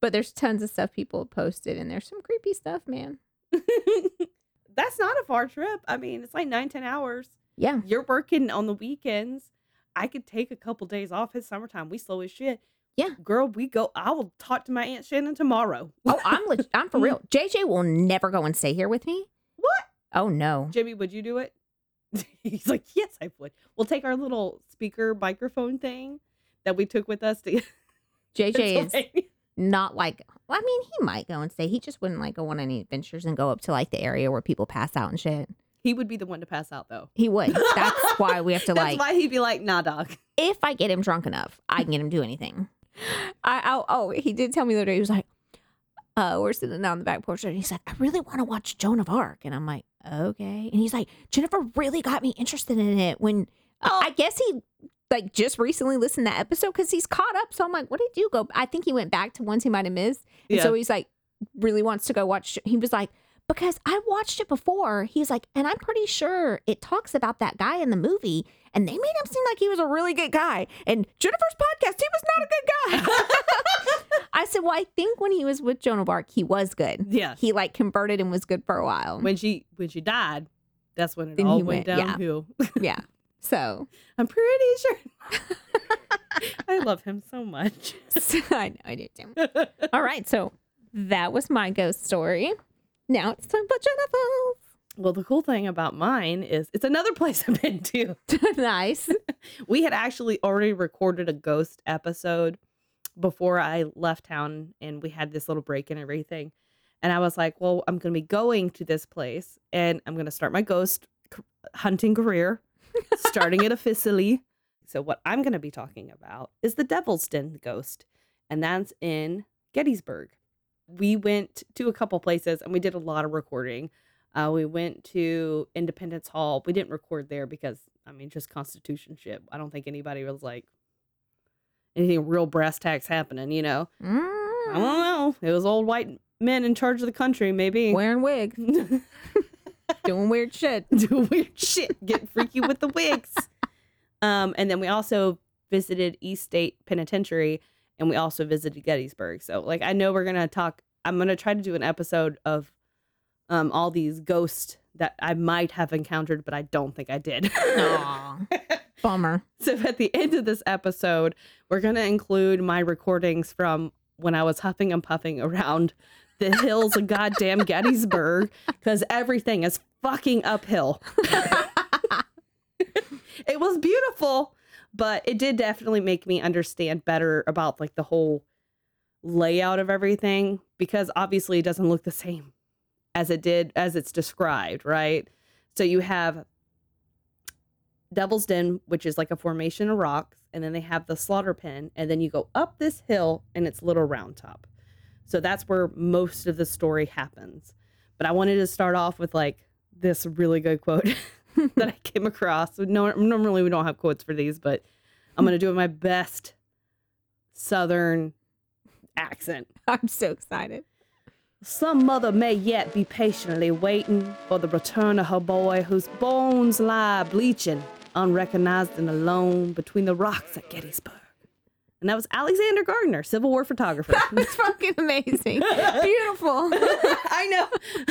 But there's tons of stuff people posted and there's some creepy stuff, man. That's not a far trip. I mean, it's like nine, ten hours. Yeah. You're working on the weekends. I could take a couple days off. It's summertime. We slow as shit. Yeah. Girl, we go. I will talk to my Aunt Shannon tomorrow. Oh, I'm leg- I'm for [LAUGHS] real. JJ will never go and stay here with me. What? Oh no. Jimmy, would you do it? [LAUGHS] He's like, yes, I would. We'll take our little speaker microphone thing that we took with us to [LAUGHS] JJ is not like well, I mean, he might go and stay. He just wouldn't like go on any adventures and go up to like the area where people pass out and shit. He would be the one to pass out though. He would. That's why we have to That's like. why he'd be like, nah, dog. if I get him drunk enough, I can get him to do anything. I, I oh, he did tell me the other day. He was like, uh, we're sitting down on the back porch, and he's like, I really want to watch Joan of Arc, and I'm like, okay. And he's like, Jennifer really got me interested in it when Oh. I guess he like just recently listened to that episode because he's caught up. So I'm like, what did you go? I think he went back to ones he might have missed, and Yeah. so he's like, really wants to go watch. He was like. Because I watched it before. He's like, and I'm pretty sure it talks about that guy in the movie, and they made him seem like he was a really good guy. And Jennifer's podcast, he was not a good guy. [LAUGHS] I said, well, I think when he was with Joan of Arc, he was good. Yeah. He like converted and was good for a while. When she when she died, that's when it Then all went, went- yeah. downhill. [LAUGHS] yeah. So, I'm pretty sure. [LAUGHS] I love him so much. so I know I did too. All right. So that was my ghost story. Now it's time for well, the cool thing about mine is it's another [LAUGHS] place I've been to. [LAUGHS] Nice. [LAUGHS] We had actually already recorded a ghost episode before I left town and we had this little break and everything. And I was like, well, I'm going to be going to this place and I'm going to start my ghost c- hunting career, starting it officially. So, what I'm going to be talking about is the Devil's Den ghost, and that's in Gettysburg. We went to a couple places and we did a lot of recording. Uh, we went to Independence Hall. We didn't record there because, I mean, just Constitution shit. I don't think anybody was like anything real brass tacks happening, you know? I Mm, don't know. It was old white men in charge of the country, maybe. [LAUGHS] wearing wigs, doing weird shit. [LAUGHS] Doing weird shit, getting freaky with the wigs. Um, and then we also visited Eastern State Penitentiary and we also visited Gettysburg. So, like, I know we're going to talk, I'm going to try to do an episode of um, all these ghosts that I might have encountered, but I don't think I did. [LAUGHS] Bummer. So at the end of this episode, we're going to include my recordings from when I was huffing and puffing around the hills of goddamn Gettysburg because everything is fucking uphill. [LAUGHS] it was beautiful, but it did definitely make me understand better about like the whole layout of everything because obviously it doesn't look the same as it did as it's described, right? So you have Devil's Den, which is like a formation of rocks, and then they have the slaughter pen, and then you go up this hill and it's Little Round Top. So that's where most of the story happens. But I wanted to start off with like this really good quote [LAUGHS] that I came across. No, normally we don't have quotes for these, but I'm gonna do my best Southern accent. [LAUGHS] I'm so excited. Some mother may yet be patiently waiting for the return of her boy whose bones lie bleaching, unrecognized and alone between the rocks at Gettysburg. And that was Alexander Gardner, Civil War photographer. [LAUGHS] That's fucking amazing. Beautiful. [LAUGHS] I know.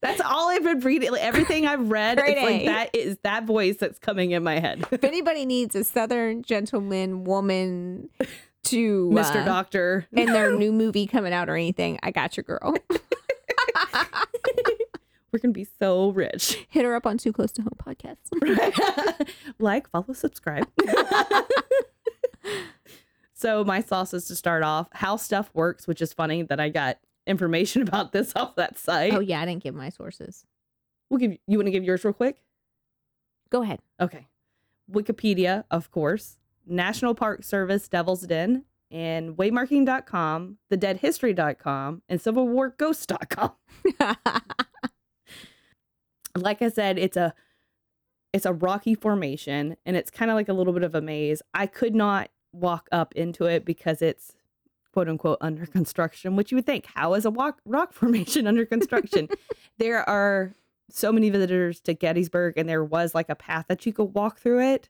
That's all I've been reading. Like, everything I've read, it's like A. that is that voice that's coming in my head. if anybody needs a southern gentleman woman to Mr. uh, Doctor. in their [LAUGHS] new movie coming out or anything, I got your girl. [LAUGHS] We're gonna be so rich. Hit her up on Too Close to Home podcast. [LAUGHS] like, follow, subscribe. so my sauce is to start off how stuff works, which is funny that I got information about this off that site. Oh yeah, I didn't give my sources. We'll give you want to give yours real quick? Go ahead. Okay. Wikipedia, of course, National Park Service Devil's Den, and waymarking.com, thedeadhistory.com, and civilwarghost.com. [LAUGHS] like I said, it's a it's a rocky formation and it's kind of like a little bit of a maze. I could not walk up into it because it's quote unquote under construction, which you would think, how is a walk, rock [LAUGHS] formation under construction? [LAUGHS] there are so many visitors to Gettysburg and there was like a path that you could walk through it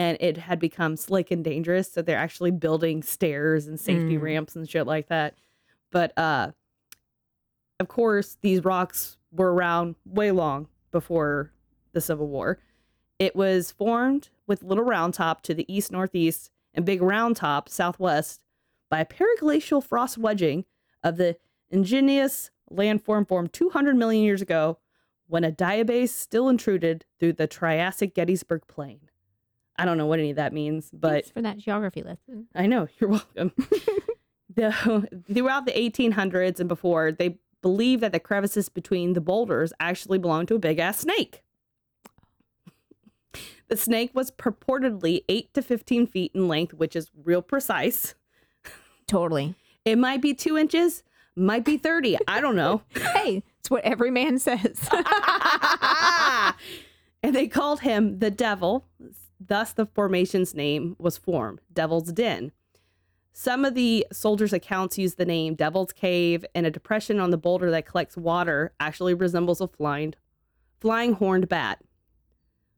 and it had become slick and dangerous. So they're actually building stairs and safety Mm. ramps and shit like that. But uh of course, these rocks were around way long before the Civil War. It was formed with Little Round Top to the east northeast and Big Round Top southwest by a periglacial frost wedging of the igneous landform formed 200 million years ago when a diabase sill intruded through the Triassic Gettysburg Plain. I don't know what any of that means, but Thanks for that geography lesson. I know [LAUGHS] you're welcome. [LAUGHS] the, throughout the 1800s and before, they believed that the crevices between the boulders actually belonged to a big ass snake. [LAUGHS] The snake was purportedly 8 to 15 feet in length, which is real precise. Totally. It might be two inches, might be 30. I don't know. Hey, it's what every man says. and they called him the devil. Thus, the formation's name was formed Devil's Den. Some of the soldiers' accounts use the name Devil's Cave, and a depression on the boulder that collects water actually resembles a flying, flying horned bat.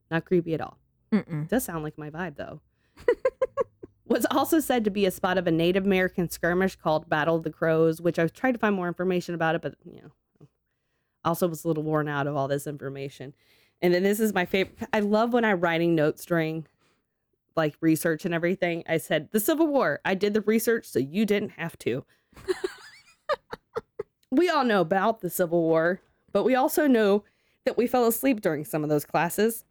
Not creepy at all. Mm-mm. Does sound like my vibe, though. [LAUGHS] was also said to be a spot of a Native American skirmish called Battle of the Crows, which I've tried to find more information about it, but you know, also was a little worn out of all this information. And then this is my favorite. I love when I'm writing notes during like research and everything. I said the Civil War. I did the research, so you didn't have to. [LAUGHS] we all know about the Civil War, but we also know that we fell asleep during some of those classes.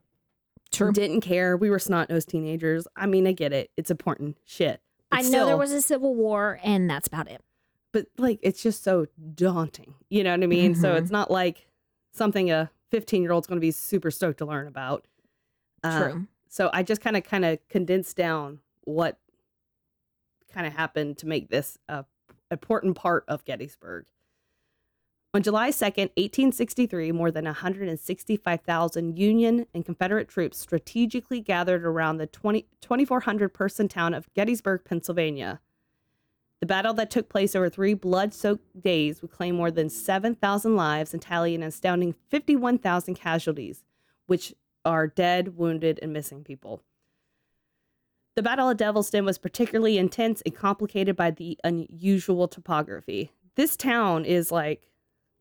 True. Didn't care. We were snot nosed teenagers. I mean, I get it. It's important shit. But I know still- there was a civil war, and that's about it. but like it's just so daunting. You know what I mean? So Mhm. it's not like something a 15 year old's going to be super stoked to learn about. Um, True. so I just kind of kind of condensed down what kind of happened to make this a important part of Gettysburg. On July 2nd, 1863, more than 165,000 Union and Confederate troops strategically gathered around the 20, 2,400 person town of Gettysburg, Pennsylvania. The battle that took place over three blood soaked days would claim more than 7,000 lives and tally an astounding 51,000 casualties, which are dead, wounded, and missing people. The Battle of Devil's Den was particularly intense and complicated by the unusual topography. This town is like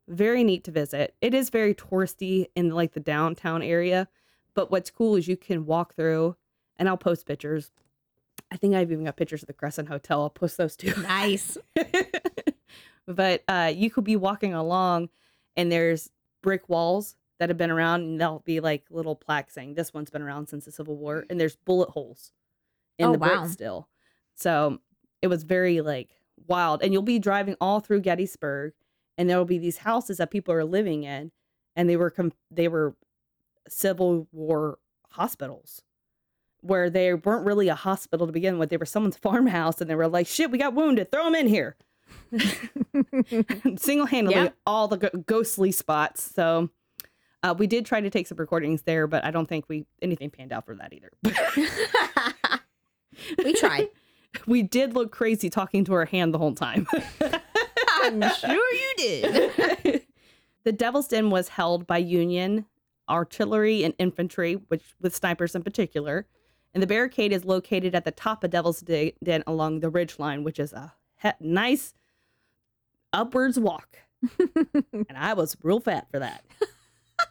very neat to visit. It is very touristy in like the downtown area, but what's cool is you can walk through, and I'll post pictures. I think I've even got pictures of the Crescent Hotel. I'll post those too. Nice. [LAUGHS] but uh, you could be walking along, and there's brick walls that have been around, and there'll be like little plaques saying this one's been around since the Civil War, and there's bullet holes in Oh, the brick wow. still. So it was very like wild, and you'll be driving all through Gettysburg, and there will be these houses that people are living in, and they were com- they were Civil War hospitals where they weren't really a hospital to begin with. They were someone's [LAUGHS] farmhouse, and they were like, "Shit, we got wounded. Throw them in here." [LAUGHS] Single handedly, Yep. all the go- ghostly spots. So uh, we did try to take some recordings there, but I don't think we anything panned out for that either. [LAUGHS] we tried. we did look crazy talking to our hand the whole time. I'm sure you did. the Devil's Den was held by Union artillery and infantry, which with snipers in particular. And the barricade is located at the top of Devil's Den along the ridge line, which is a he- nice upwards walk. [LAUGHS] and I was real fat for that.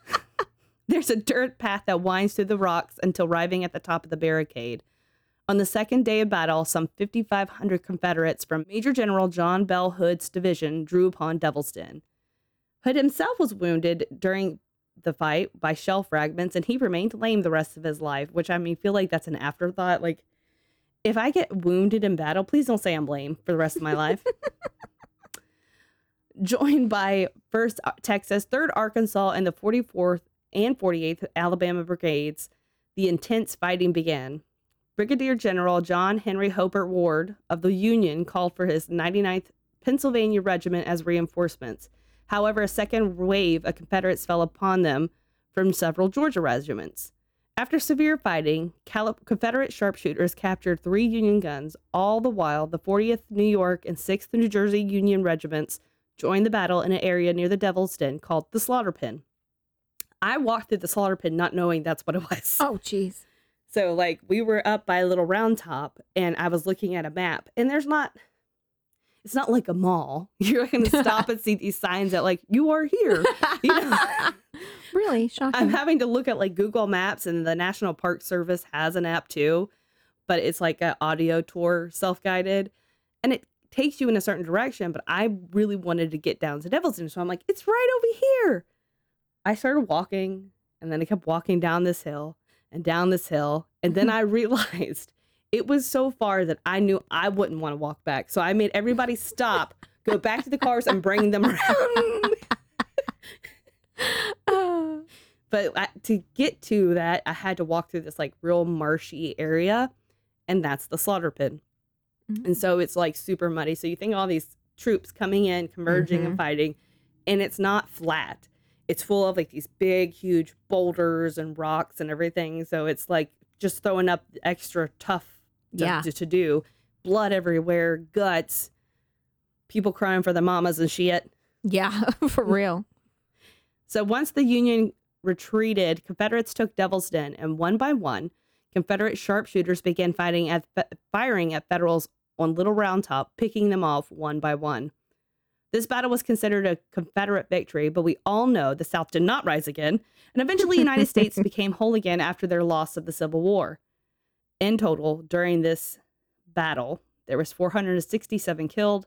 [LAUGHS] There's a dirt path that winds through the rocks until arriving at the top of the barricade. On the second day of battle, some 5,500 Confederates from Major General John Bell Hood's division drew upon Devil's Den. Hood himself was wounded during the fight by shell fragments, and he remained lame the rest of his life, which I mean, feel like that's an afterthought. Like, if I get wounded in battle, please don't say I'm lame for the rest of my life. [LAUGHS] Joined by 1st uh, Texas, 3rd Arkansas, and the 44th and 48th Alabama Brigades, the intense fighting began. Brigadier General John Henry Hobart Ward of the Union called for his 99th Pennsylvania Regiment as reinforcements. However, a second wave of Confederates fell upon them from several Georgia regiments. After severe fighting, Confederate sharpshooters captured three Union guns. All the while, the 40th New York and 6th New Jersey Union regiments joined the battle in an area near the Devil's Den called the Slaughter Pen. I walked through the Slaughter Pen not knowing that's what it was. [LAUGHS] oh, jeez. So like we were up by a little round top and I was looking at a map and there's not it's not like a mall. [LAUGHS] You're not gonna stop and see these signs that like you are here. You know? [LAUGHS] really shocking. I'm having to look at like Google Maps and the National Park Service has an app too, but it's like an audio tour self-guided and it takes you in a certain direction, but I really wanted to get down to Devil's Den. So I'm like, it's right over here. I started walking and then I kept walking down this hill and down this hill. And then [LAUGHS] I realized it was so far that I knew I wouldn't want to walk back. So I made everybody stop, go back to the cars and bring them around. [LAUGHS] But I, to get to that, I had to walk through this like real marshy area, and that's the slaughter pit. Mm-hmm. And so it's like super muddy. So you think all these troops coming in, converging Mhm. and fighting, and it's not flat. It's full of like these big, huge boulders and rocks and everything. So it's like just throwing up extra tough to, Yeah. to, to do. Blood everywhere, guts, people crying for their mamas and shit. Yeah, [LAUGHS] for mm. real. So once the Union retreated, Confederates took Devil's Den, and one by one, Confederate sharpshooters began fighting at firing at Federals on Little Round Top, picking them off one by one. This battle was considered a Confederate victory, but we all know the South did not rise again, and eventually the United States [LAUGHS] became whole again after their loss of the Civil War. In total, during this battle, there was 467 killed,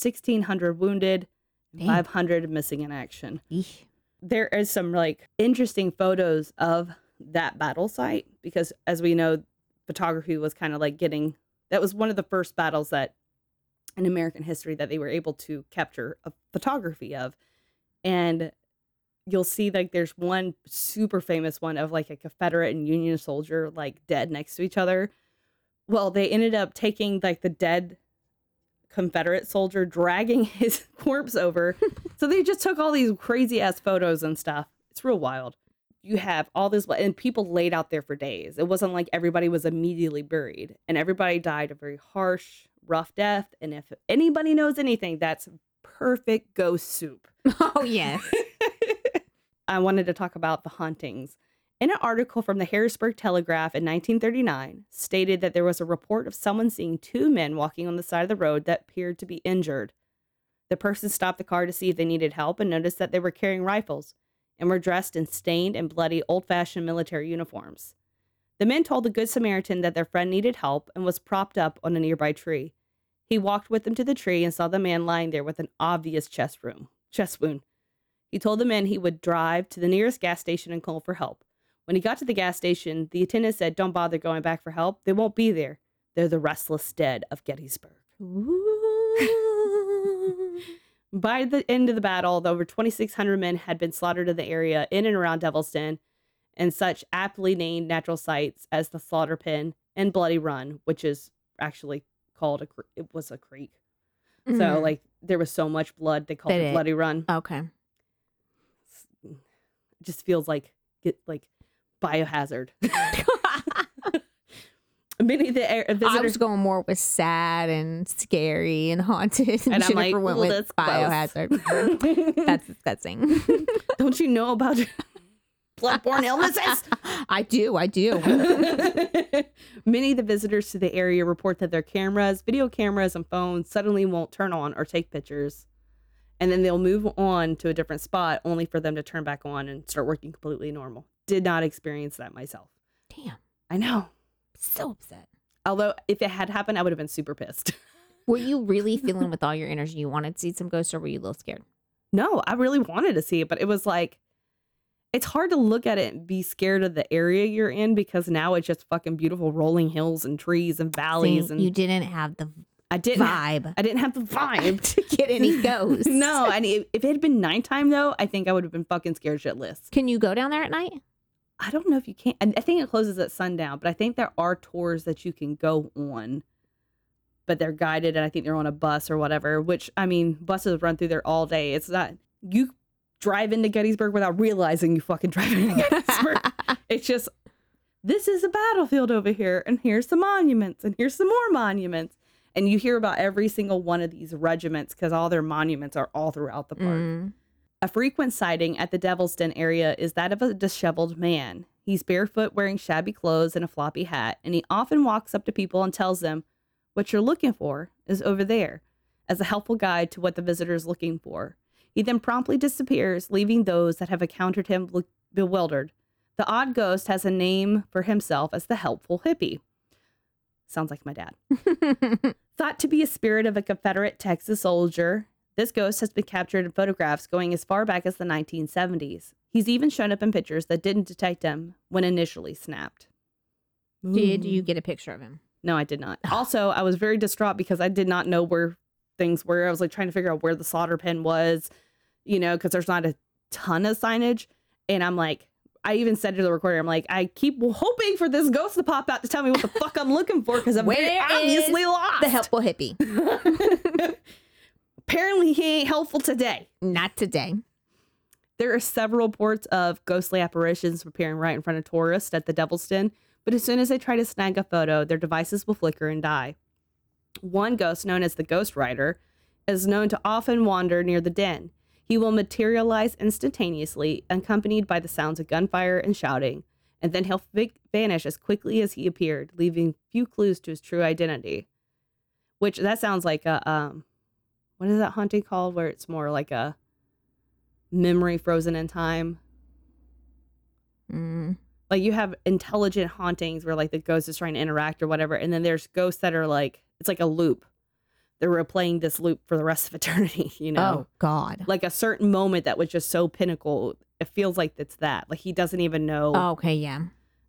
1,600 wounded, Damn. 500 missing in action Eesh. there is some like interesting photos of that battle site because as we know photography was kind of like getting that was one of the first battles that in american history that they were able to capture a photography of and you'll see like there's one super famous one of like a confederate and union soldier like dead next to each other well they ended up taking like the dead confederate soldier dragging [LAUGHS] his corpse over [LAUGHS] so they just took all these crazy ass photos and stuff. It's real wild. You have all this, and people laid out there for days. It wasn't like everybody was immediately buried, and everybody died a very harsh, rough death. And if anybody knows anything, that's perfect ghost soup. [LAUGHS] Oh yes. I wanted to talk about the hauntings. In an article from the Harrisburg Telegraph in 1939, stated that there was a report of someone seeing two men walking on the side of the road that appeared to be injured. The person stopped the car to see if they needed help and noticed that they were carrying rifles and were dressed in stained and bloody old fashioned military uniforms. The men told the Good Samaritan that their friend needed help and was propped up on a nearby tree. He walked with them to the tree and saw the man lying there with an obvious chest wound. Chest wound. He told the men he would drive to the nearest gas station and call for help. When he got to the gas station, the attendant said, Don't bother going back for help. They won't be there. They're the restless dead of Gettysburg. By the end of the battle, over 2,600 men had been slaughtered in the area in and around Devil's Den and such aptly named natural sites as the Slaughter Pen and Bloody Run, which is actually called a it was a creek. So Mhm. like there was so much blood they called it- Bloody Run. okay. Just feels like get like biohazard. [LAUGHS] Many of the air- uh, I visitors was going more with sad and scary and haunted. And, And I'm like, went "Well, with that's biohazard. [LAUGHS] That's disgusting. [LAUGHS] Don't you know about bloodborne illnesses? I do. I do. Many of the visitors to the area report that their cameras, video cameras, and phones suddenly won't turn on or take pictures. And then they'll move on to a different spot only for them to turn back on and start working completely normal. Did not experience that myself. Damn. I know. So upset. Although, if it had happened, I would have been super pissed. [LAUGHS] Were you really feeling with all your energy you wanted to see some ghosts or were you a little scared? No, I really wanted to see it, but it was like, it's hard to look at it and be scared of the area you're in because now it's just fucking beautiful rolling hills and trees and valleys. And you didn't have the I didn't, vibe I didn't have the [LAUGHS] vibe to get any [LAUGHS] ghosts. no, and if if it had been nighttime though, I think I would have been fucking scared shitless. Can you go down there at night? I don't know if you can. I I think it closes at sundown, but I think there are tours that you can go on, but they're guided, and I think they're on a bus or whatever. Which I mean, buses run through there all day. It's not you drive into Gettysburg without realizing you fucking drive into Gettysburg. [LAUGHS] it's just this is a battlefield over here, and here's some monuments, and here's some more monuments. And you hear about every single one of these regiments because all their monuments are all throughout the park. Mm. A frequent sighting at the Devil's Den area is that of a disheveled man. He's barefoot, wearing shabby clothes and a floppy hat, and he often walks up to people and tells them, What you're looking for is over there, as a helpful guide to what the visitor is looking for. He then promptly disappears, leaving those that have encountered him look bewildered. The odd ghost has a name for himself as the helpful hippie. Sounds like my dad. [LAUGHS] Thought to be a spirit of a Confederate Texas soldier, this ghost has been captured in photographs going as far back as the 1970s. He's even shown up in pictures that didn't detect him when initially snapped. Did you mm. get a picture of him? No, I did not. [LAUGHS] Also, I was very distraught because I did not know where things were. I was like trying to figure out where the slaughter pen was, you know, because there's not a ton of signage. And I'm like, I even said to the recorder, I'm like, I keep hoping for this ghost to pop out to tell me what the fuck I'm looking for because I'm very obviously lost. The helpful hippie. [LAUGHS] Apparently, he ain't helpful today. Not today. There are several reports of ghostly apparitions appearing right in front of tourists at the Devil's Den, but as soon as they try to snag a photo, their devices will flicker and die. One ghost, known as the Ghost Rider, is known to often wander near the den. He will materialize instantaneously, accompanied by the sounds of gunfire and shouting, and then he'll v- vanish as quickly as he appeared, leaving few clues to his true identity. Which that sounds like a um, what is that haunting called? Where it's more like a memory frozen in time. Mm. Like you have intelligent hauntings where like the ghost is trying to interact or whatever, and then there's ghosts that are like it's like a loop. They're replaying this loop for the rest of [LAUGHS] eternity, you know. Oh God. Like a certain moment that was just so pinnacle, it feels like it's that. Like he doesn't even know. Oh, okay, yeah.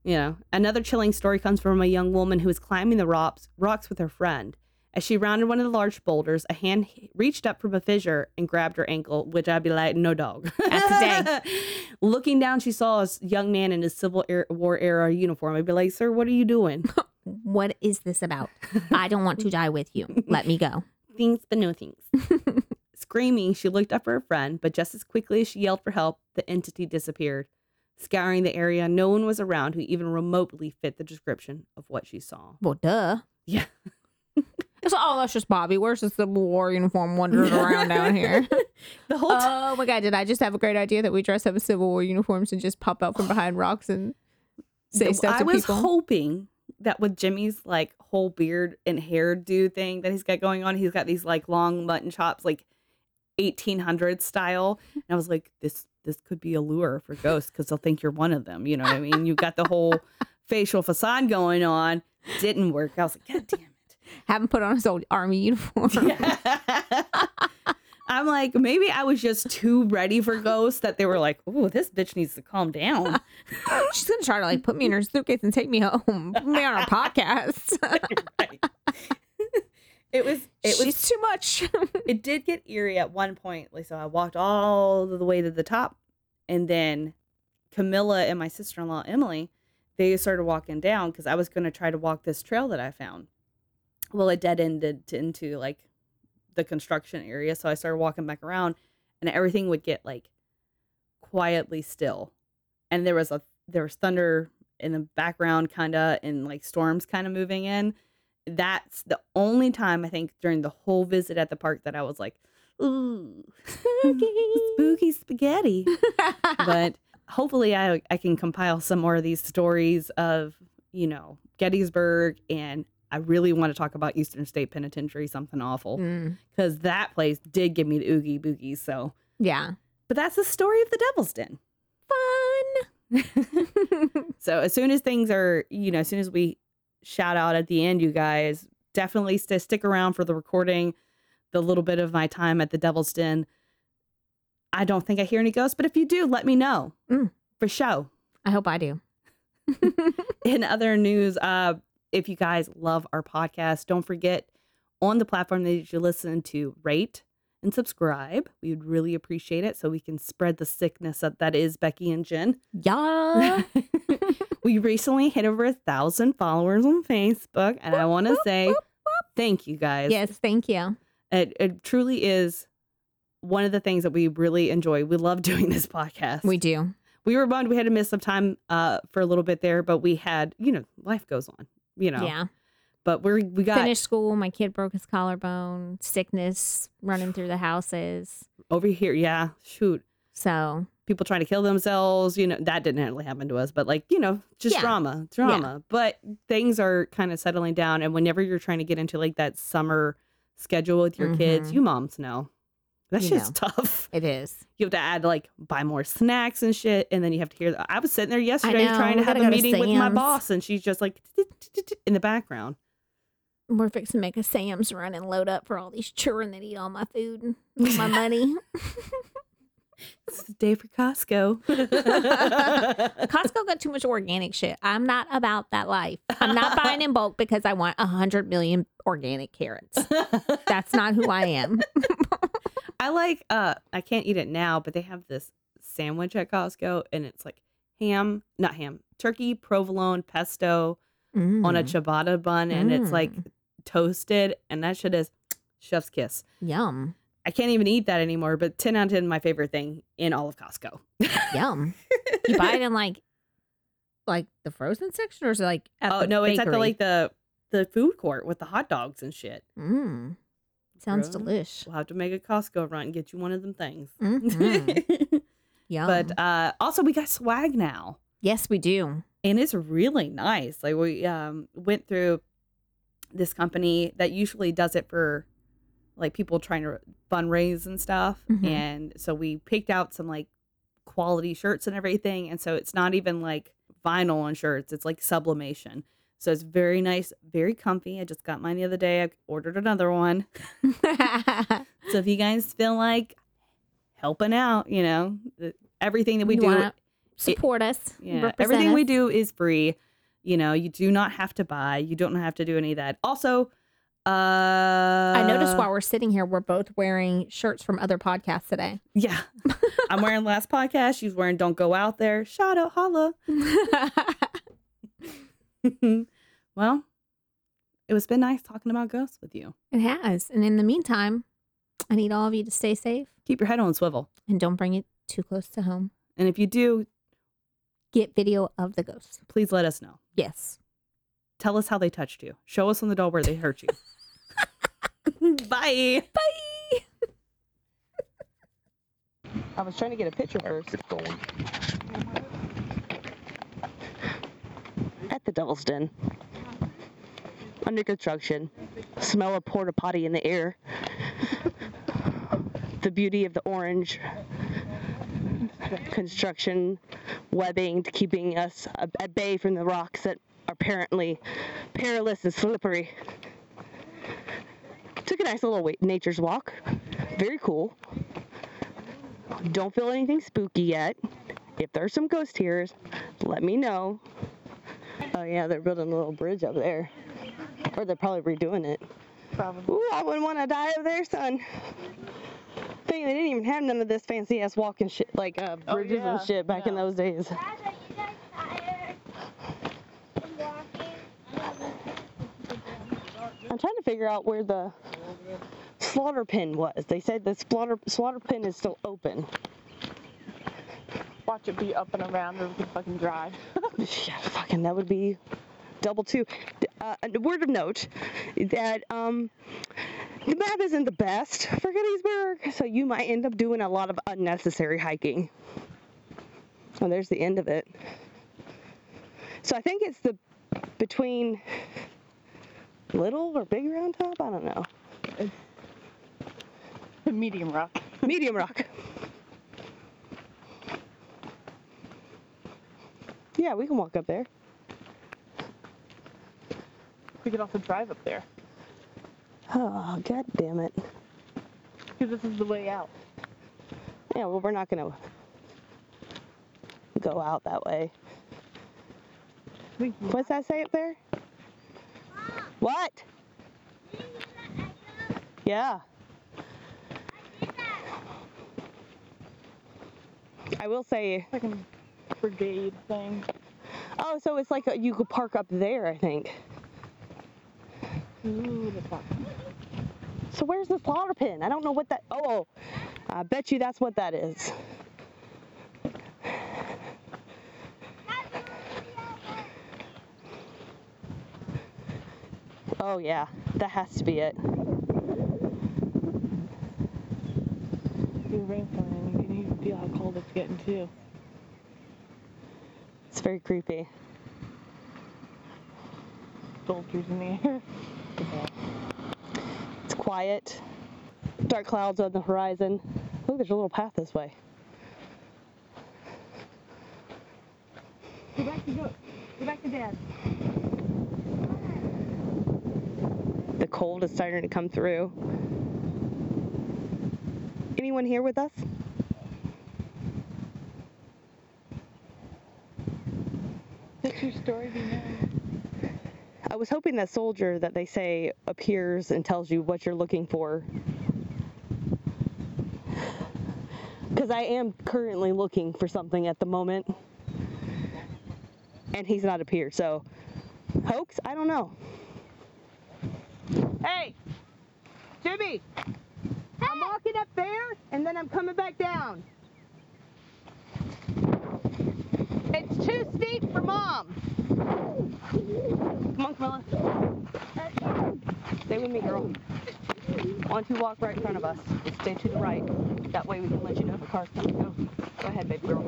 You know. Another chilling story comes from a young woman who was climbing the rocks rocks with her friend. As she rounded one of the large boulders, a hand reached up from a fissure and grabbed her ankle, which I'd be like, no dog. That's [LAUGHS] Looking down, she saw a young man in his Civil War era uniform. I'd be like, sir, what are you doing? [LAUGHS] What is this about? I don't want to [LAUGHS] die with you. Let me go. things but no things. [LAUGHS] Screaming, she looked up for her friend, but just as quickly as she yelled for help, the entity disappeared. Scouring the area, no one was around who even remotely fit the description of what she saw. Well, duh. Yeah. [LAUGHS] It's, oh, that's just Bobby. Where's the Civil War uniform wandering around down here? The whole time. oh my God! Did I just have a great idea that we dress up as Civil War uniforms and just pop out from behind rocks and say stuff I to was people? hoping that with Jimmy's like whole beard and hairdo thing that he's got going on, he's got these like long mutton chops, like 1800 style. [LAUGHS] And I was like, this this could be a lure for ghosts because they'll think you're one of them. You know what I mean? You've got the whole [LAUGHS] facial facade going on. Didn't work. I was like, God damn it. Haven't put on his old army uniform. [LAUGHS] I'm like, maybe I was just too ready for ghosts that they were like, oh, this bitch needs to calm down. [LAUGHS] She's gonna try to like put me in her suitcase and take me home, put me on our podcast. [LAUGHS] right. [LAUGHS] It was it was too much. it did get eerie at one point. Like so I walked all the way to the top and then Camilla and my sister-in-law Emily, they started walking down because I was gonna try to walk this trail that I found. Well, it dead ended into like the construction area. So I started walking back around and everything would get like quietly still. And there was a there was thunder in the background kinda and like storms kind of moving in. That's the only time I think during the whole visit at the park that I was like, ooh, spooky spaghetti. but hopefully I I can compile some more of these stories of, you know, Gettysburg and I really want to talk about Eastern State Penitentiary, something awful, Mm, because that place did give me the oogie boogie. So, yeah. but that's the story of the Devil's Den. Fun. [LAUGHS] So as soon as things are, you know, as soon as we shout out at the end, you guys definitely st- stick around for the recording, the little bit of my time at the Devil's Den. I don't think I hear any ghosts, but if you do, let me know Mm. for show. I hope I do. [LAUGHS] [LAUGHS] In other news, uh, if you guys love our podcast, don't forget on the platform that you listen to, rate and subscribe. We would really appreciate it so we can spread the sickness that, that is Becky and Jenn. Yeah. [LAUGHS] we recently hit over a thousand followers on Facebook, and I want to say thank you guys. yes, thank you. It, it truly is one of the things that we really enjoy. We love [LAUGHS] doing this podcast. We do. we were bummed we had to miss some time uh, for a little bit there, but we had, you know, life goes on, you know. Yeah. But we're we got Finished school. My kid broke his collarbone. Sickness running through the houses. over here. Yeah, shoot. So People trying to kill themselves, you know, that didn't really happen to us, but like, you know, just Yeah. drama, drama. But things are kind of settling down. And whenever you're trying to get into like that summer schedule with your kids, Mhm. you moms know. That's You just tough. it is. You have to add like buy more snacks and shit, and then you have to hear. I was sitting there yesterday know, trying to have a to meeting with my boss, and she's just like in the background. We're fixing to make a Sam's run and load up for all these children that eat all my food and my money. [LAUGHS] [LAUGHS] It's the day for Costco. [LAUGHS] Costco got too much organic shit. I'm not about that life. I'm not buying in bulk because I want a hundred million organic carrots. That's not who I am. I like. Uh, I can't eat it now, but they have this sandwich at Costco, and it's like ham, not ham, turkey provolone pesto on a Mm. ciabatta bun, and it's like Mm. toasted, and that shit is chef's kiss. Yum. I can't even eat that anymore, but 10 out of 10, my favorite thing in all of Costco. Yum. [LAUGHS] You buy it in like like the frozen section or is it like at oh, the no, it's at the like the the food court with the hot dogs and shit. Mm. Sounds Girl, delish. We'll have to make a Costco run and get you one of them things. Mhm. [LAUGHS] Yum. but uh also we got swag now. yes, we do. and it's really nice. Like we um went through this company that usually does it for like people trying to fundraise and stuff. Mhm. And so we picked out some like quality shirts and everything. And so it's not even like vinyl on shirts, it's like sublimation. So it's very nice, very comfy. I just got mine the other day. I ordered another one. [LAUGHS] So if you guys feel like helping out, you know, everything that we You do Support us. yeah, everything we do is free. You know, you do not have to buy. You don't have to do any of that. Also, uh, I I noticed while we're sitting here, we're both wearing shirts from other podcasts today. Yeah, [LAUGHS] I'm wearing last podcast. She's wearing "Don't Go Out There." Shout out, holla. [LAUGHS] [LAUGHS] well, it was been nice talking about ghosts with you. it has. And in the meantime, I need all of you to stay safe Keep your head on a swivel, and don't bring it too close to home. and if you do, Get video of the ghosts. please let us know. Yes. Tell us how they touched you. Show us on the doll where they hurt you. [LAUGHS] Bye. Bye. I was trying to get a picture first. It's going. At the Devil's Den. Under construction. Smell of porta potty in the air. the beauty of the orange. Construction webbing to keeping us at bay from the rocks that are apparently perilous and slippery. Took a nice little nature's walk. Very cool. Don't feel anything spooky yet. If there's some ghost here, let me know. Oh yeah, they're building a little bridge up there. Or they're probably redoing it. Probably. Ooh, I wouldn't want to die over there, son. Thing they didn't even have none of this fancy ass walking shit like uh, Oh, bridges yeah, and shit back in those days. Dad, are you guys tired of walking? I'm trying to figure out where the slaughter pen was. They said the slaughter slaughter pen is still open. Watch it be up and around or we can fucking drive. [LAUGHS] yeah, fucking that would be double two. Uh, a word of note that um, the map isn't the best for Gettysburg, so you might end up doing a lot of unnecessary hiking. And there's the end of it. So I think it's the between Little or Big Round Top. I don't know. Medium rock. Medium Rock. Yeah, we can walk up there. We could also drive up there Oh, god damn it. because this is the way out. Yeah, well, we're not gonna go out that way. What's that say up there? What? Yeah. I will say, brigade thing. oh, so it's like a, you could park up there, I think. Ooh, the fuck. So where's the slaughter pen? I don't know what that. Oh, I bet you that's what that is. Oh yeah, that has to be it. The rain. You can even feel how cold it's getting too. It's very creepy. Soldiers in the air. It's quiet. Dark clouds on the horizon. Look, there's a little path this way. Go back to go. Go back to dad. The cold is starting to come through. Anyone here with us? What's your story be known? I was hoping that soldier that they say appears and tells you what you're looking for. Because I am currently looking for something at the moment. and he's not appeared. So, hoax? I don't know. Hey, Jimmy, I'm walking up there, and then I'm coming back down. It's too steep for mom. Come on, Camilla. Stay with me, girl. Why don't you walk right in front of us stay to the right? That way we can let you know if a car's coming. Go. Go ahead, baby girl.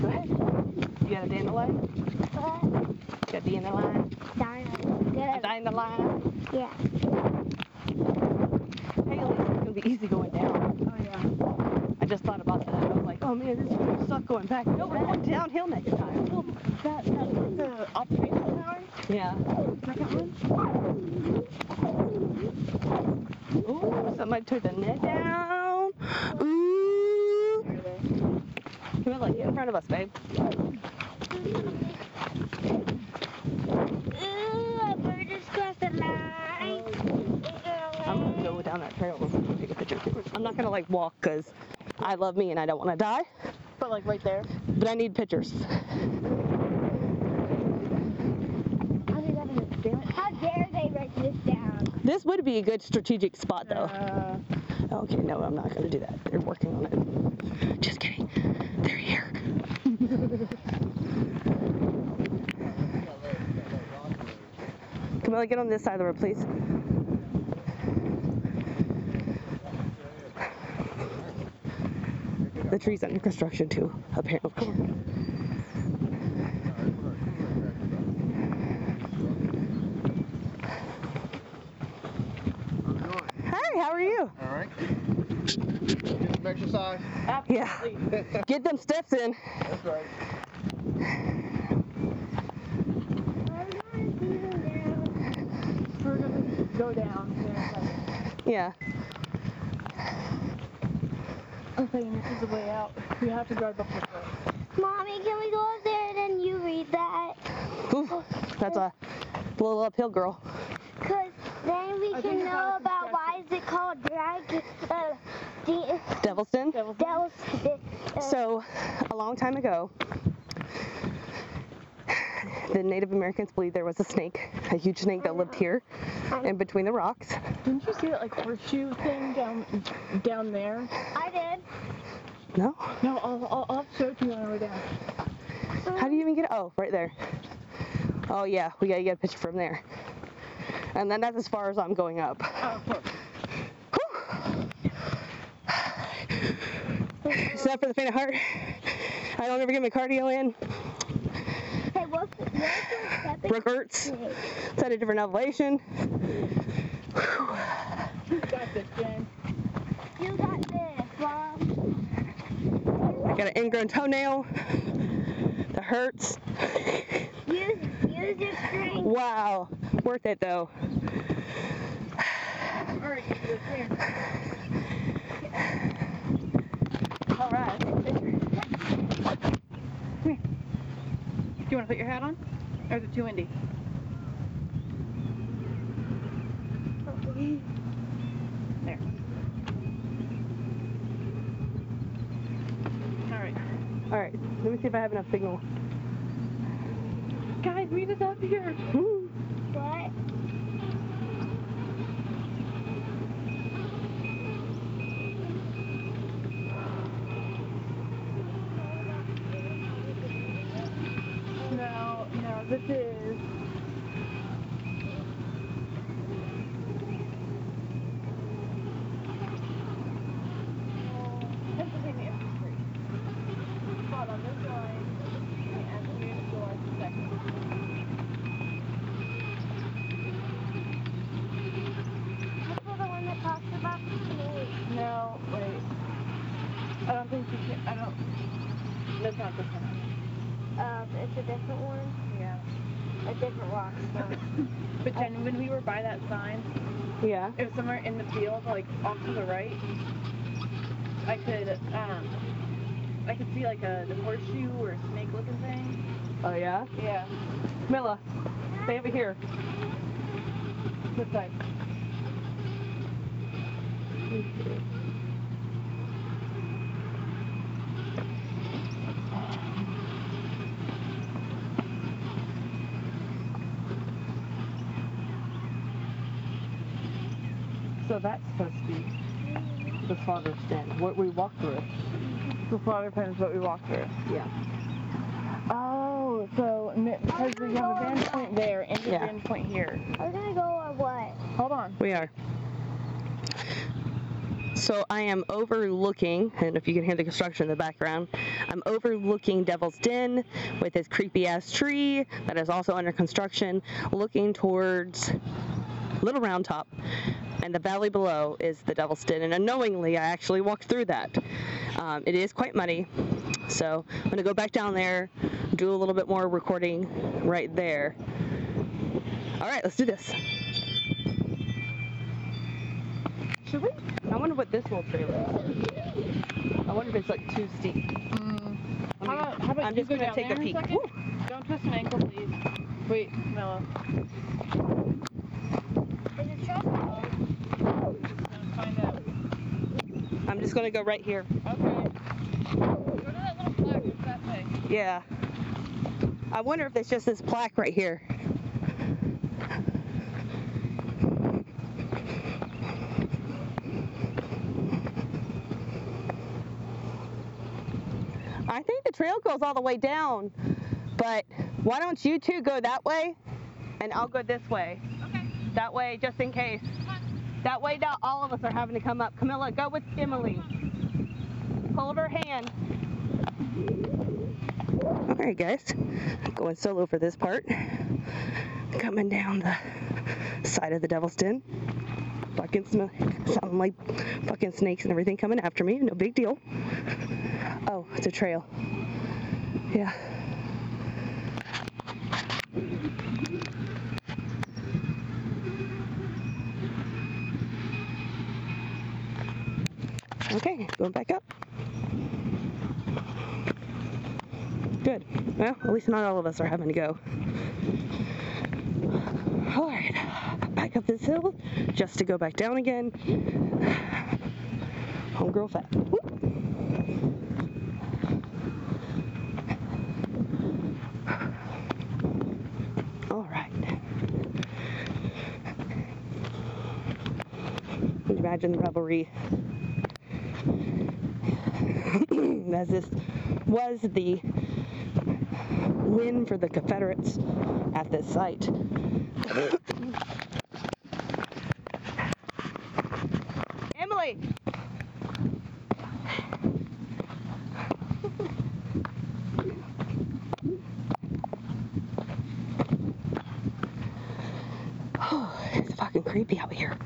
Go ahead. You got a dandelion? What? You got a dandelion? Dino. A dandelion? Yeah. Hey, it's gonna be easy going down. Oh yeah. I just thought about that. I was like, oh man, this is suck going back. No, we're going downhill next time. That, that the observation tower. Yeah. Second one. Ooh, somebody took the net down. Ooh. Come on, like, get in front of us, babe. Ooh, a bird just crossed the line. I'm gonna go down that trail and take a picture. I'm not gonna like walk because I love me and I don't want to die, But like right there. but I need pictures. How dare they write this down? This would be a good strategic spot though. Uh, Okay, no, I'm not gonna do that. They're working on it. Just kidding. They're here. [LAUGHS] Camilla, get on this side of the road, please. The tree's under construction too, apparently. Hi, how are you? All right. Get some exercise. Yeah. Get them steps in. That's right. go down. here in a second. Yeah. I'm saying this is the way out. We have to drive up this way. Mommy, can we go up there and then you read that? Oof, that's a little uphill, girl. Because then we I can know about why is it called drag, uh, the, Devil's Den. Devil's Devil's, uh, So, a long time ago, the Native Americans believed there was a snake, a huge snake that lived here in between the rocks. Didn't you see that like horseshoe thing down down there? I did. No? No, I'll, I'll, I'll show it to you on our way down. How do you even get it? Oh, right there. Oh, yeah, we gotta get a picture from there. And then that's as far as I'm going up. Oh, of course. It's [SIGHS] not for the faint of heart. I don't ever get my cardio in. Brooke snake? It's at a different elevation. You got this, Jenn. You got this, Mom. I got an ingrown toenail. That hurts. Use, use your strength. Wow. Worth it though. All right, you do this here. All right. Do you want to put your hat on? Or is it too windy? There. All right. All right. Let me see if I have enough signal. Guys, meet us up here. What? No, no, this is. Pennsylvania Infantry. Fought on this line and the unit door second. This is the one that talks about the snake. No, wait. I don't think you can. I don't. That's not this one. Um, it's a different one. Yeah. A different rock stone. But Jenn, when we were by that sign, Yeah. it was somewhere in the field, like off to the right. I could, um, I could see like a the horseshoe or a snake-looking thing. Oh yeah. Yeah. Milla, stay over here. This side. So that's supposed to be the slaughter. What we walked through. The slaughter pen is what we walked through. Yeah. Oh, so n- because we have a vantage point there and a Yeah. vantage point here. Are we gonna go or what? Hold on. We are. So I am overlooking, and if you can hear the construction in the background, I'm overlooking Devil's Den with its creepy ass tree that is also under construction, looking towards Little Round Top. And the valley below is the Devil's Den. And unknowingly, I actually walked through that. Um, it is quite muddy. So I'm going to go back down there, do a little bit more recording right there. All right, let's do this. Should we? I wonder what this little trailer is. I wonder if it's like too steep. Mm. I How mean, about, how about I'm just go gonna take a peek. second? Don't twist an ankle, please. Wait, Camilla. Is it truck? Gonna find out. I'm just gonna go right here. Okay. Go to that little. What's that say? Yeah. I wonder if it's just this plaque right here. I think the trail goes all the way down, but why don't you two go that way and I'll go this way? Okay. That way, just in case. That way, now all of us are having to come up. Camilla, go with Emily. Hold her hand. All right, guys. Going solo for this part. Coming down the side of the Devil's Den. Fucking sm- sounding like fucking snakes and everything coming after me. No big deal. Oh, it's a trail. Yeah. Okay, going back up. Good. Well, at least not all of us are having to go. All right, back up this hill just to go back down again. Homegirl fat. Whoop. All right. Imagine the revelry as this was the win for the Confederates at this site. [LAUGHS] Emily! Oh, it's fucking creepy out here.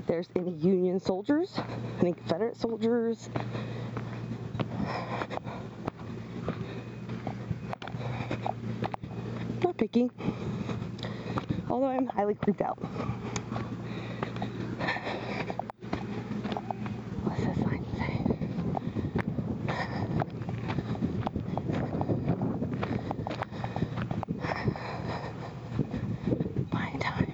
if there's any Union soldiers, any Confederate soldiers. Not picky, although I'm highly creeped out. What's this sign say? Buying time.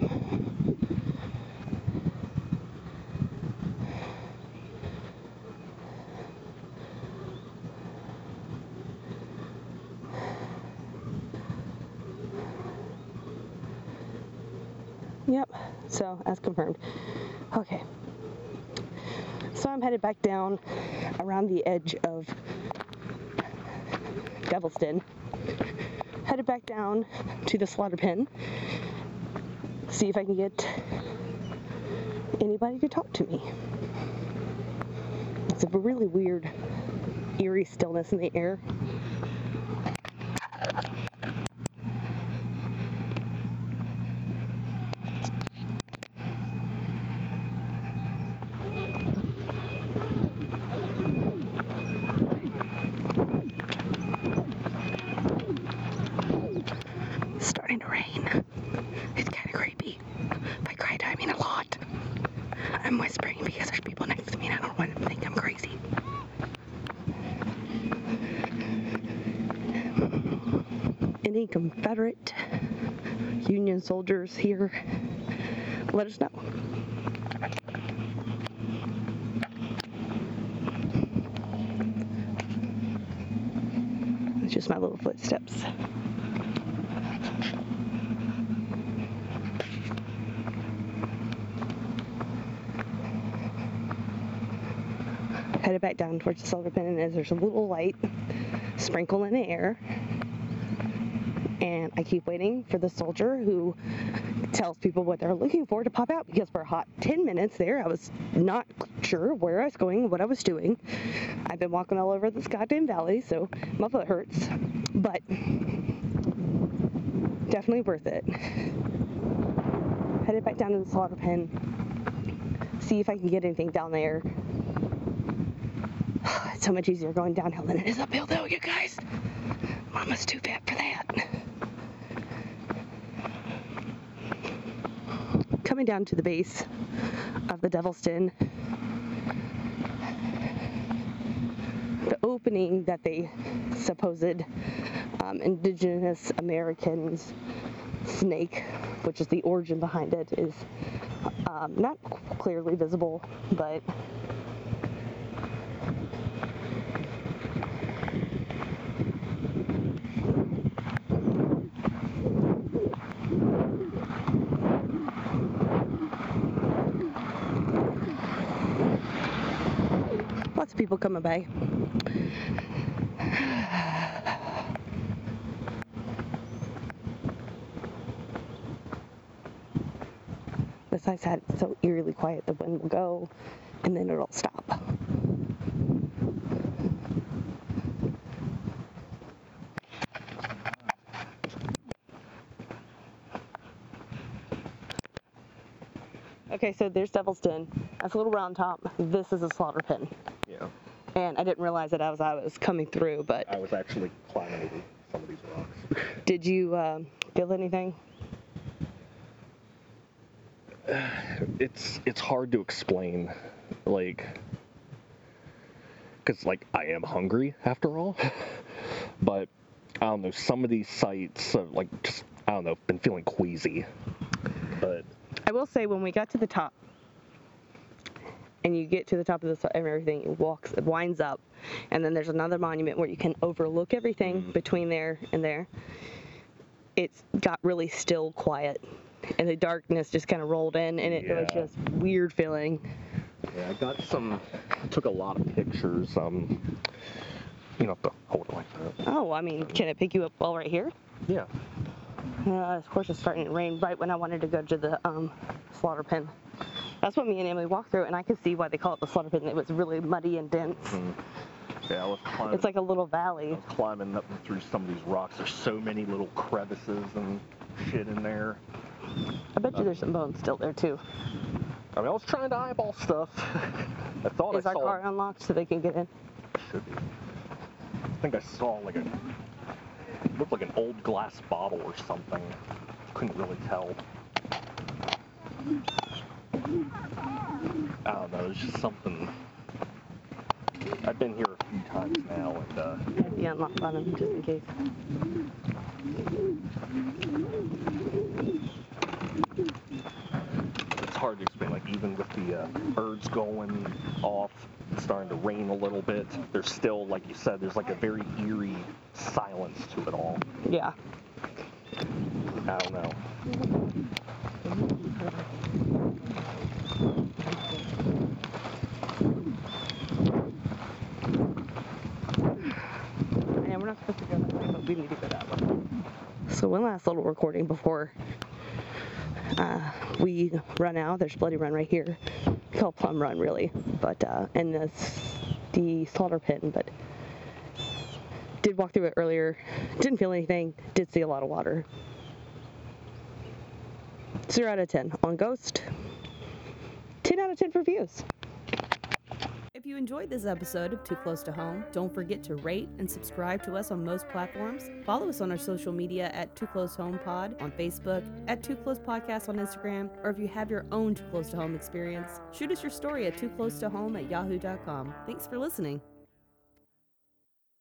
Yep. So as confirmed. Okay. So I'm headed back down around the edge of Devil's Den. Headed back down to the slaughter pen. See if I can get anybody to talk to me. It's a really weird, eerie stillness in the air. soldiers here, let us know. It's just my little footsteps. headed back down towards the slaughter pen and as there's a little light sprinkle in the air and I keep waiting for the soldier who tells people what they're looking for to pop out because for a hot 10 minutes there, I was not sure where I was going, what I was doing. I've been walking all over this goddamn valley, so my foot hurts, but definitely worth it. Headed back down to the slaughter pen, see if I can get anything down there. [SIGHS] It's so much easier going downhill than it is uphill, though, you guys. Mama's too fat for that. Coming down to the base of the Devil's Den, the opening that they supposed um, indigenous Americans snake, which is the origin behind it, is um, not clearly visible, but people coming by. Besides that, it's so eerily quiet, the wind will go and then it'll stop. Okay, so there's Devil's Den. That's a little round top. This is a slaughter pen. And I didn't realize it as I was coming through, but I was actually climbing over some of these rocks. did you um, feel anything? [SIGHS] It's it's hard to explain, like, because like I am hungry after all, [LAUGHS] but I don't know. Some of these sites, uh, like, just I don't know, been feeling queasy. But I will say when we got to the top, and you get to the top of this and everything, it walks, it winds up, and then there's another monument where you can overlook everything Mhm. between there and there. It's got really still quiet, and the darkness just kind of rolled in, and it was just weird feeling. yeah, I got some. I took a lot of pictures. Um, you know, hold it like that. Oh, I mean, can it pick you up well right here? Yeah. Uh, of course, it's starting to rain right when I wanted to go to the um, slaughter pen. That's what me and Emily walked through, and I could see why they call it the slaughter pen. It was really muddy and dense. Mm. Yeah, I was climbing. It's like a little I valley. was climbing up and through some of these rocks. There's so many little crevices and shit in there. I bet you there's some bones still there too. I mean, I was trying to eyeball stuff. [LAUGHS] I thought Is I our saw. car unlocked so they can get in? Should be. I think I saw like a looked like an old glass bottle or something. Couldn't really tell. I don't know. It's just something. I've been here a few times now, and uh, the unlock on them just in case. it's hard to explain. Like even with the uh, birds going off, it's starting to rain a little bit. There's still, like you said, there's like a very eerie silence to it all. Yeah. I don't know. So one last little recording before uh, we run out. There's Bloody Run right here. It's called Plum Run, really, but uh, and this the slaughter pen. But did walk through it earlier. Didn't feel anything. Did see a lot of water. Zero out of ten on Ghost. Ten out of ten for views. If you enjoyed this episode of Too Close to Home, don't forget to rate and subscribe to us on most platforms. Follow us on our social media at Too Close Home Pod on Facebook, at Too Close Podcast on Instagram, or if you have your own Too Close to Home experience, shoot us your story at Too Close to Home at yahoo.com. Thanks for listening.